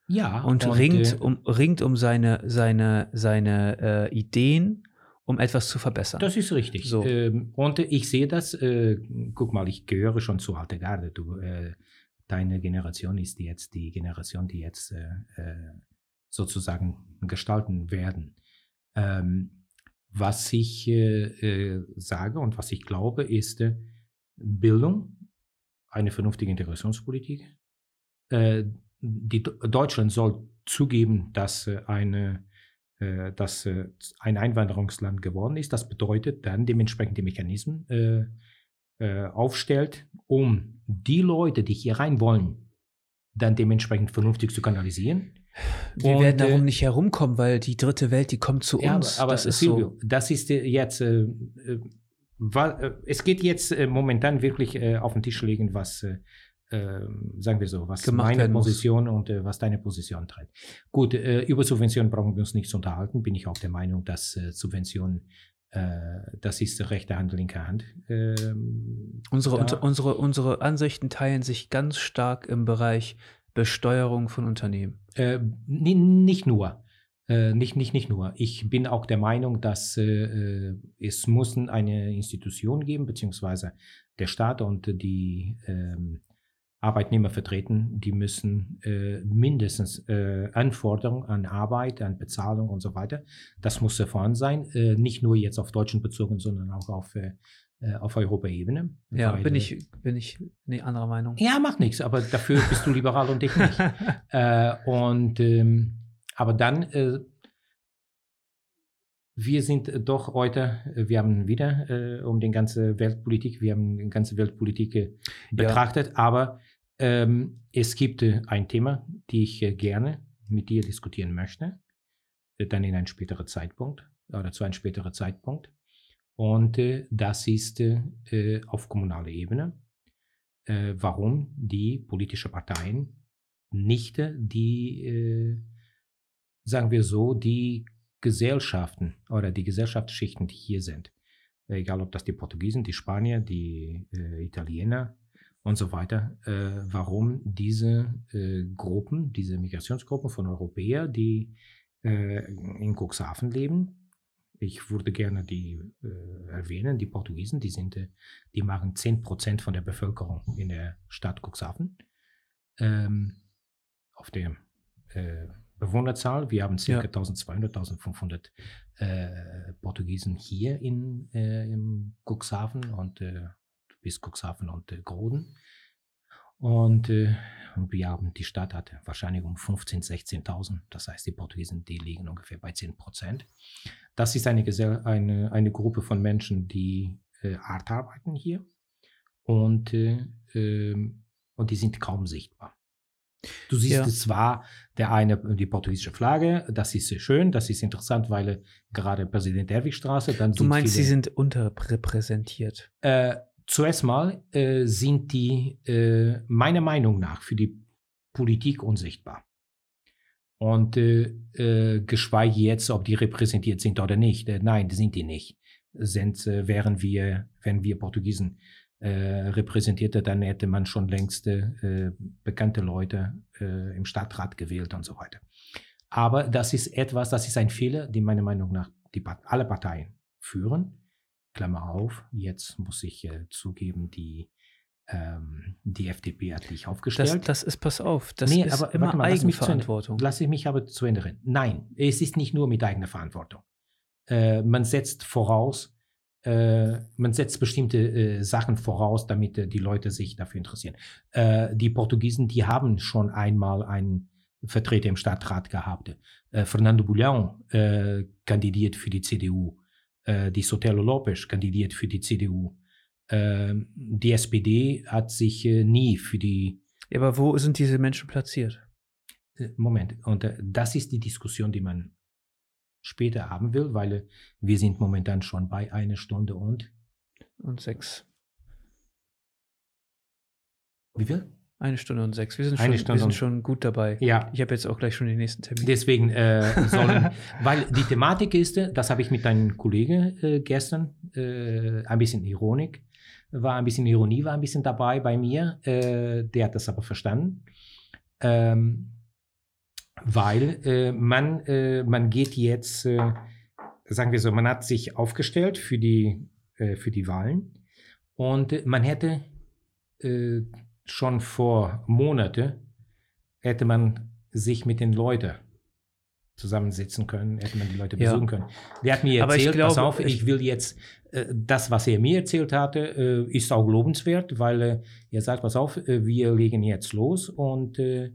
Ja. Und, und ringt, äh, um, ringt um seine, seine, seine äh, Ideen, um etwas zu verbessern. Das ist richtig. So. Ähm, und ich sehe das, äh, guck mal, ich gehöre schon zu alter Garde. Du, äh, deine Generation ist jetzt die Generation, die jetzt äh, äh, sozusagen gestalten werden. Ähm, was ich sage und was ich glaube, ist Bildung eine vernünftige Integrationspolitik. Äh, die, Deutschland soll zugeben, dass, äh, eine, äh, dass ein Einwanderungsland geworden ist. Das bedeutet dann dementsprechend die Mechanismen aufstellt, um die Leute, die hier rein wollen, dann dementsprechend vernünftig zu kanalisieren. Wir und, werden darum nicht herumkommen, weil die dritte Welt, die kommt zu ja, uns. Aber, aber das ist Silvio, so. das ist jetzt äh, es geht jetzt äh, momentan wirklich äh, auf den Tisch legen, was, ähm, sagen wir so, was Gemacht meine Position muss. und was deine Position treibt. Gut, über Subventionen brauchen wir uns nicht zu unterhalten. Bin ich auch der Meinung, dass Subventionen das ist rechte Hand, linke Hand. Ähm, unsere, unter, unsere, unsere Ansichten teilen sich ganz stark im Bereich Besteuerung von Unternehmen. Äh, nicht nur. Äh, nicht, nicht, nicht nur. Ich bin auch der Meinung, dass äh, äh, es muss eine Institution geben, beziehungsweise der Staat und die ähm, Arbeitnehmer vertreten, die müssen äh, mindestens äh, Anforderungen an Arbeit, an Bezahlung und so weiter. Das muss vorhanden sein, äh, nicht nur jetzt auf Deutschland bezogen, sondern auch auf, äh, auf Europaebene. Ja, bin ich, bin ich eine andere Meinung. Ja, macht nichts, aber dafür bist du liberal und ich nicht. und ähm, aber dann, äh, wir sind doch heute, äh, wir haben wieder äh, um den ganze Weltpolitik, wir haben die ganze Weltpolitik äh, betrachtet, ja. aber ähm, es gibt äh, ein Thema, die ich äh, gerne mit dir diskutieren möchte, dann in einem späteren Zeitpunkt oder zu einem späteren Zeitpunkt. Und das ist auf kommunaler Ebene, warum die politischen Parteien nicht die sagen wir so, die Gesellschaften oder die Gesellschaftsschichten, die hier sind, egal ob das die Portugiesen, die Spanier, die äh, Italiener und so weiter, äh, warum diese äh, Gruppen, diese Migrationsgruppen von Europäern, die äh, in Cuxhaven leben, ich würde gerne die äh, erwähnen, die Portugiesen, die sind, äh, die machen 10% von der Bevölkerung in der Stadt Cuxhaven. Ähm, auf dem Bewohnerzahl. Wir haben ca. Ja. 1200, 1500 äh, Portugiesen hier in, äh, im Cuxhaven und äh, bis Cuxhaven und äh, Groden. Und, äh, und wir haben, die Stadt hat wahrscheinlich um 15.000, 16.000. Das heißt, die Portugiesen, die liegen ungefähr bei 10 Prozent. Das ist eine, eine, eine Gruppe von Menschen, die äh, hart arbeiten hier und, äh, ähm, und die sind kaum sichtbar. Du siehst Ja. zwar, der eine, die portugiesische Flagge, das ist sehr schön, das ist interessant, weil gerade Präsident Erwigstraße, dann Du meinst, sie viele- sind unterrepräsentiert. Äh, zuerst mal äh, sind die äh, meiner Meinung nach für die Politik unsichtbar. Und äh, äh, geschweige jetzt, ob die repräsentiert sind oder nicht. Äh, nein, sind die nicht. Sind, wären wir, wenn wir Portugiesen äh, repräsentierte, dann hätte man schon längst äh, bekannte Leute äh, im Stadtrat gewählt und so weiter. Aber das ist etwas, das ist ein Fehler, den meiner Meinung nach die, alle Parteien führen. Klammer auf, jetzt muss ich äh, zugeben, die, ähm, die FDP hat dich Das, aufgestellt. das ist, pass auf, das Nee, ist aber immer mal, lass mich Eigenverantwortung. Lass ich mich aber zu Ende reden. Nein, es ist nicht nur mit eigener Verantwortung. Äh, man setzt voraus, man setzt bestimmte äh, Sachen voraus, damit äh, die Leute sich dafür interessieren. Äh, die Portugiesen, die haben schon einmal einen Vertreter im Stadtrat gehabt. Äh, Fernando Bulhão äh, kandidiert für die CDU. Äh, die Sotelo Lopes kandidiert für die CDU. Ähm, die SPD hat sich äh, nie für die Ja, aber wo sind diese Menschen platziert? äh, Moment, und äh, das ist die Diskussion, die man später haben will, weil äh, wir sind momentan schon bei einer Stunde und Und sechs. wie viel? Eine Stunde und sechs. Wir sind, schon, wir sind schon gut dabei. Ja, Ich habe jetzt auch gleich schon den nächsten Termin. deswegen äh, sollen, weil die Thematik ist, äh, das habe ich mit einem Kollegen äh, gestern, äh, ein bisschen Ironik, war ein bisschen Ironie, war ein bisschen dabei bei mir, äh, der hat das aber verstanden. Ähm, weil äh, man, äh, man geht jetzt, äh, sagen wir so, man hat sich aufgestellt für die, äh, für die Wahlen und man hätte äh, schon vor Monate hätte man sich mit den Leuten zusammensetzen können, hätte man die Leute Ja. besuchen können. Der hat mir erzählt, pass glaube, auf, ich, ich- will jetzt, äh, das, was er mir erzählt hatte, äh, ist auch lobenswert, weil äh, er sagt, pass auf, äh, wir legen jetzt los und äh,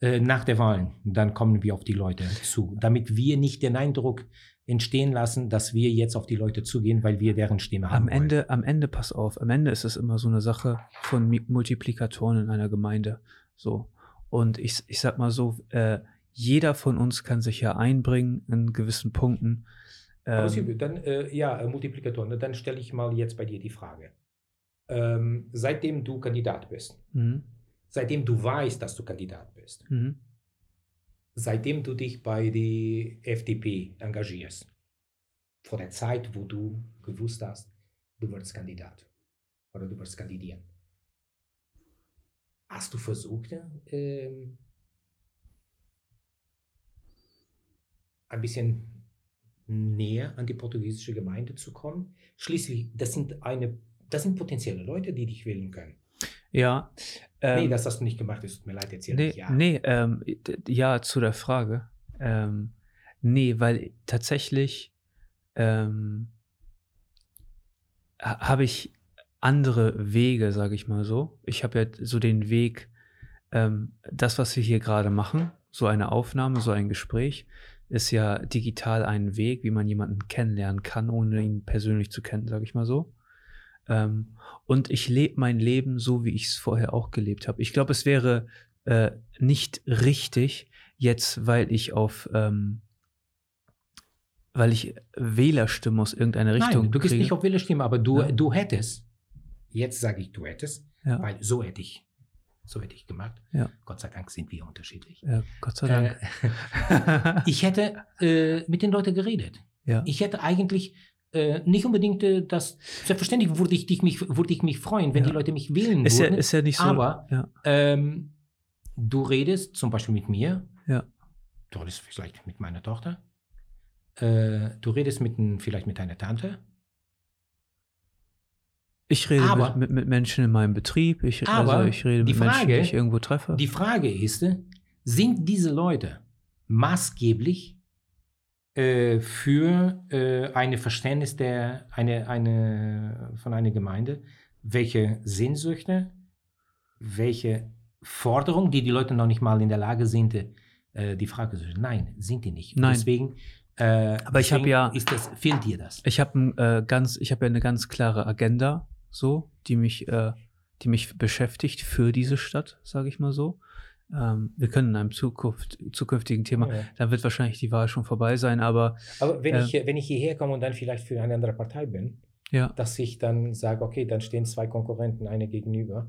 äh, nach der Wahl, dann kommen wir auf die Leute zu, damit wir nicht den Eindruck entstehen lassen, dass wir jetzt auf die Leute zugehen, weil wir deren Stimme haben Am wollen. Ende, am Ende, pass auf, am Ende ist es immer so eine Sache von Multiplikatoren in einer Gemeinde. So. Und ich, ich sag mal so, äh, jeder von uns kann sich ja einbringen in gewissen Punkten. Ähm, Silvio, dann, äh, ja, äh, Multiplikatoren, dann stelle ich mal jetzt bei dir die Frage. Ähm, seitdem du Kandidat bist, mhm, seitdem du weißt, dass du Kandidat bist, mhm. seitdem du dich bei der FDP engagierst, vor der Zeit, wo du gewusst hast, du wirst Kandidat oder du wirst kandidieren, hast du versucht, ähm, ein bisschen näher an die portugiesische Gemeinde zu kommen? Schließlich, das sind, eine, das sind potenzielle Leute, die dich wählen können. Ja. Ähm, nee, das hast du nicht gemacht, es tut mir leid, erzähl Nee, nicht. Ja. nee ähm, ja, zu der Frage. Ähm, nee, weil tatsächlich ähm, ha- habe ich andere Wege, sage ich mal so. Ich habe ja so den Weg, ähm, das, was wir hier gerade machen, so eine Aufnahme, so ein Gespräch, ist ja digital ein Weg, wie man jemanden kennenlernen kann, ohne ihn persönlich zu kennen, sage ich mal so. Ähm, und ich lebe mein Leben so, wie ich es vorher auch gelebt habe. Ich glaube, es wäre äh, nicht richtig, jetzt, weil ich auf, ähm, weil ich Wählerstimmen aus irgendeiner Richtung. Nein, du gehst kriege. nicht auf Wählerstimme, aber du, Ja. du hättest, jetzt sage ich, du hättest, Ja. weil so hätte ich, so hätte ich gemacht. Ja. Gott sei Dank sind wir unterschiedlich. ja, Gott sei Dank. Äh, ich hätte äh, mit den Leuten geredet. ja. Ich hätte eigentlich äh, nicht unbedingt äh, das, selbstverständlich würde ich, dich mich, würde ich mich freuen, wenn Ja. die Leute mich wählen ist, ja, würden. ist ja nicht so. aber- ja. ähm, du redest zum Beispiel mit mir. Ja. Du redest vielleicht mit meiner Tochter. Äh, du redest mit, vielleicht mit deiner Tante. Ich rede Aber- mit, mit, Menschen in meinem Betrieb. Ich, Aber also ich rede die mit Menschen, die Frage- ich irgendwo treffe. Die Frage ist, sind diese Leute maßgeblich äh, für äh, ein Verständnis der, eine, eine, von einer Gemeinde, welche Sehnsüchte, welche Forderungen, die die Leute noch nicht mal in der Lage sind, äh, die Frage zu stellen. Nein, sind die nicht. Nein. Deswegen, äh, Aber ich hab deswegen ja- ist das, fehlt dir das. Ich habe äh, ganz, ich habe ja eine ganz klare Agenda, so, die mich, äh, die mich beschäftigt für diese Stadt, sage ich mal so. Ähm, wir können in einem Zukunft, zukünftigen Thema, Ja. dann wird wahrscheinlich die Wahl schon vorbei sein, aber Aber wenn, Äh, ich, wenn ich hierher komme und dann vielleicht für eine andere Partei bin, ja, dass ich dann sage, okay, dann stehen zwei Konkurrenten eine gegenüber.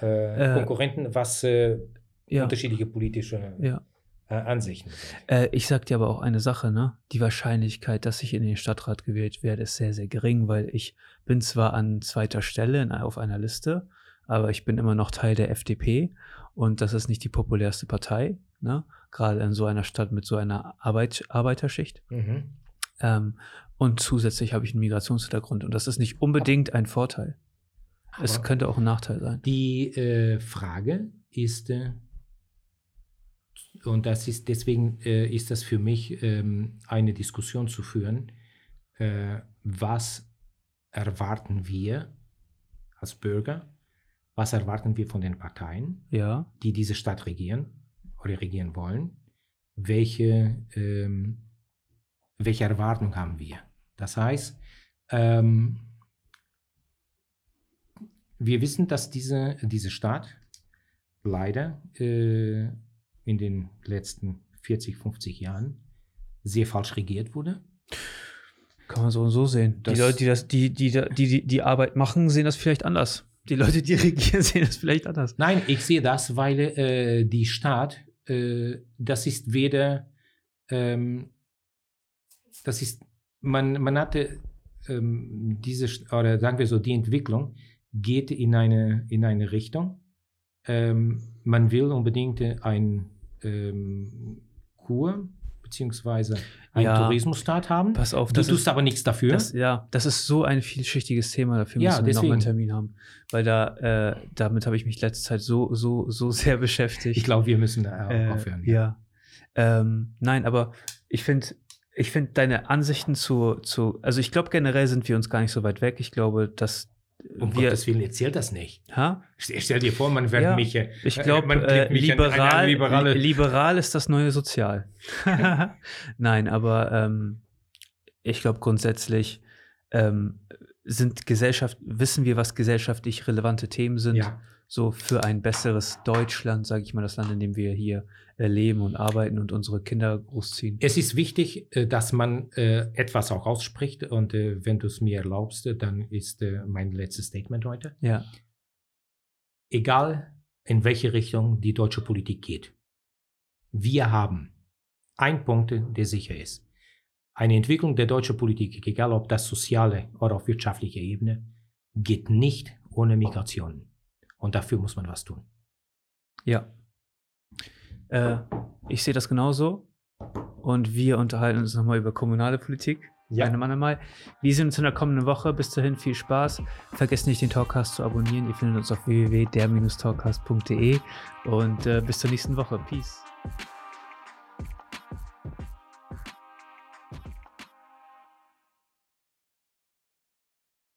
Äh, Äh, Konkurrenten, was äh, ja, unterschiedliche politische ja. äh, Ansichten. Äh, ich sag dir aber auch eine Sache, ne? Die Wahrscheinlichkeit, dass ich in den Stadtrat gewählt werde, ist sehr, sehr gering, weil ich bin zwar an zweiter Stelle in, auf einer Liste, aber ich bin immer noch Teil der FDP und das ist nicht die populärste Partei, ne? Gerade in so einer Stadt mit so einer Arbeit, Arbeiterschicht. Mhm. Ähm, und zusätzlich habe ich einen Migrationshintergrund und das ist nicht unbedingt ein Vorteil. Es Aber könnte auch ein Nachteil sein. Die äh, Frage ist, äh, und das ist deswegen äh, ist das für mich ähm, eine Diskussion zu führen, äh, was erwarten wir als Bürger, was erwarten wir von den Parteien, Ja, die diese Stadt regieren oder regieren wollen, welche, ähm, welche Erwartung haben wir. Das heißt, ähm, wir wissen, dass diese, diese Stadt leider äh, in den letzten 40, 50 Jahren sehr falsch regiert wurde. kann man so und so sehen. Die Leute, die, das, die, die, die, die die Arbeit machen, sehen das vielleicht anders. Die Leute, die regieren, sehen das vielleicht anders. Nein, ich sehe das, weil äh, die Stadt, äh, das ist weder, ähm, das ist, man, man hatte ähm, diese, oder sagen wir so, die Entwicklung geht in eine, in eine Richtung. Ähm, man will unbedingt ein ähm, Kur, beziehungsweise ein Ja. Tourismusstaat haben. Pass auf, du tust ist, aber nichts dafür. das, ja, das ist so ein vielschichtiges Thema. Dafür Ja, müssen wir nochmal einen. Termin haben. Weil da, äh, damit habe ich mich letzte Zeit so, so, so sehr beschäftigt. ich glaube, wir müssen da äh, aufhören. Ja. Ähm, nein, aber ich finde, ich finde deine Ansichten zu, zu, also ich glaube generell sind wir uns gar nicht so weit weg. Ich glaube, dass Um wir, Gottes Willen, erzählt das nicht. ha? Stell, dir vor, man wird Ja, mich. äh, Ich glaube, äh, liberal, liberale. li liberal ist das neue Sozial. Nein, aber ähm, ich glaube grundsätzlich ähm, sind Gesellschaft, wissen wir, was gesellschaftlich relevante Themen sind, ja, so für ein besseres Deutschland, sage ich mal, das Land, in dem wir hier äh, leben und arbeiten und unsere Kinder großziehen. es ist wichtig, äh, dass man äh, etwas auch ausspricht. Und wenn du es mir erlaubst, dann ist mein letztes Statement heute. Ja, Egal in welche Richtung die deutsche Politik geht, wir haben einen Punkt, der sicher ist. Eine Entwicklung der deutschen Politik, egal ob das soziale oder auf wirtschaftlicher Ebene, geht nicht ohne Migration. Und dafür muss man was tun. ja. Äh, ich sehe das genauso. Und wir unterhalten uns nochmal über kommunale Politik. Ja. Einem anderen Mal. Wir sehen uns in der kommenden Woche. Bis dahin viel Spaß. Vergesst nicht, den Talkcast zu abonnieren. Ihr findet uns auf www.der-talkcast.de. Und äh, bis zur nächsten Woche. Peace.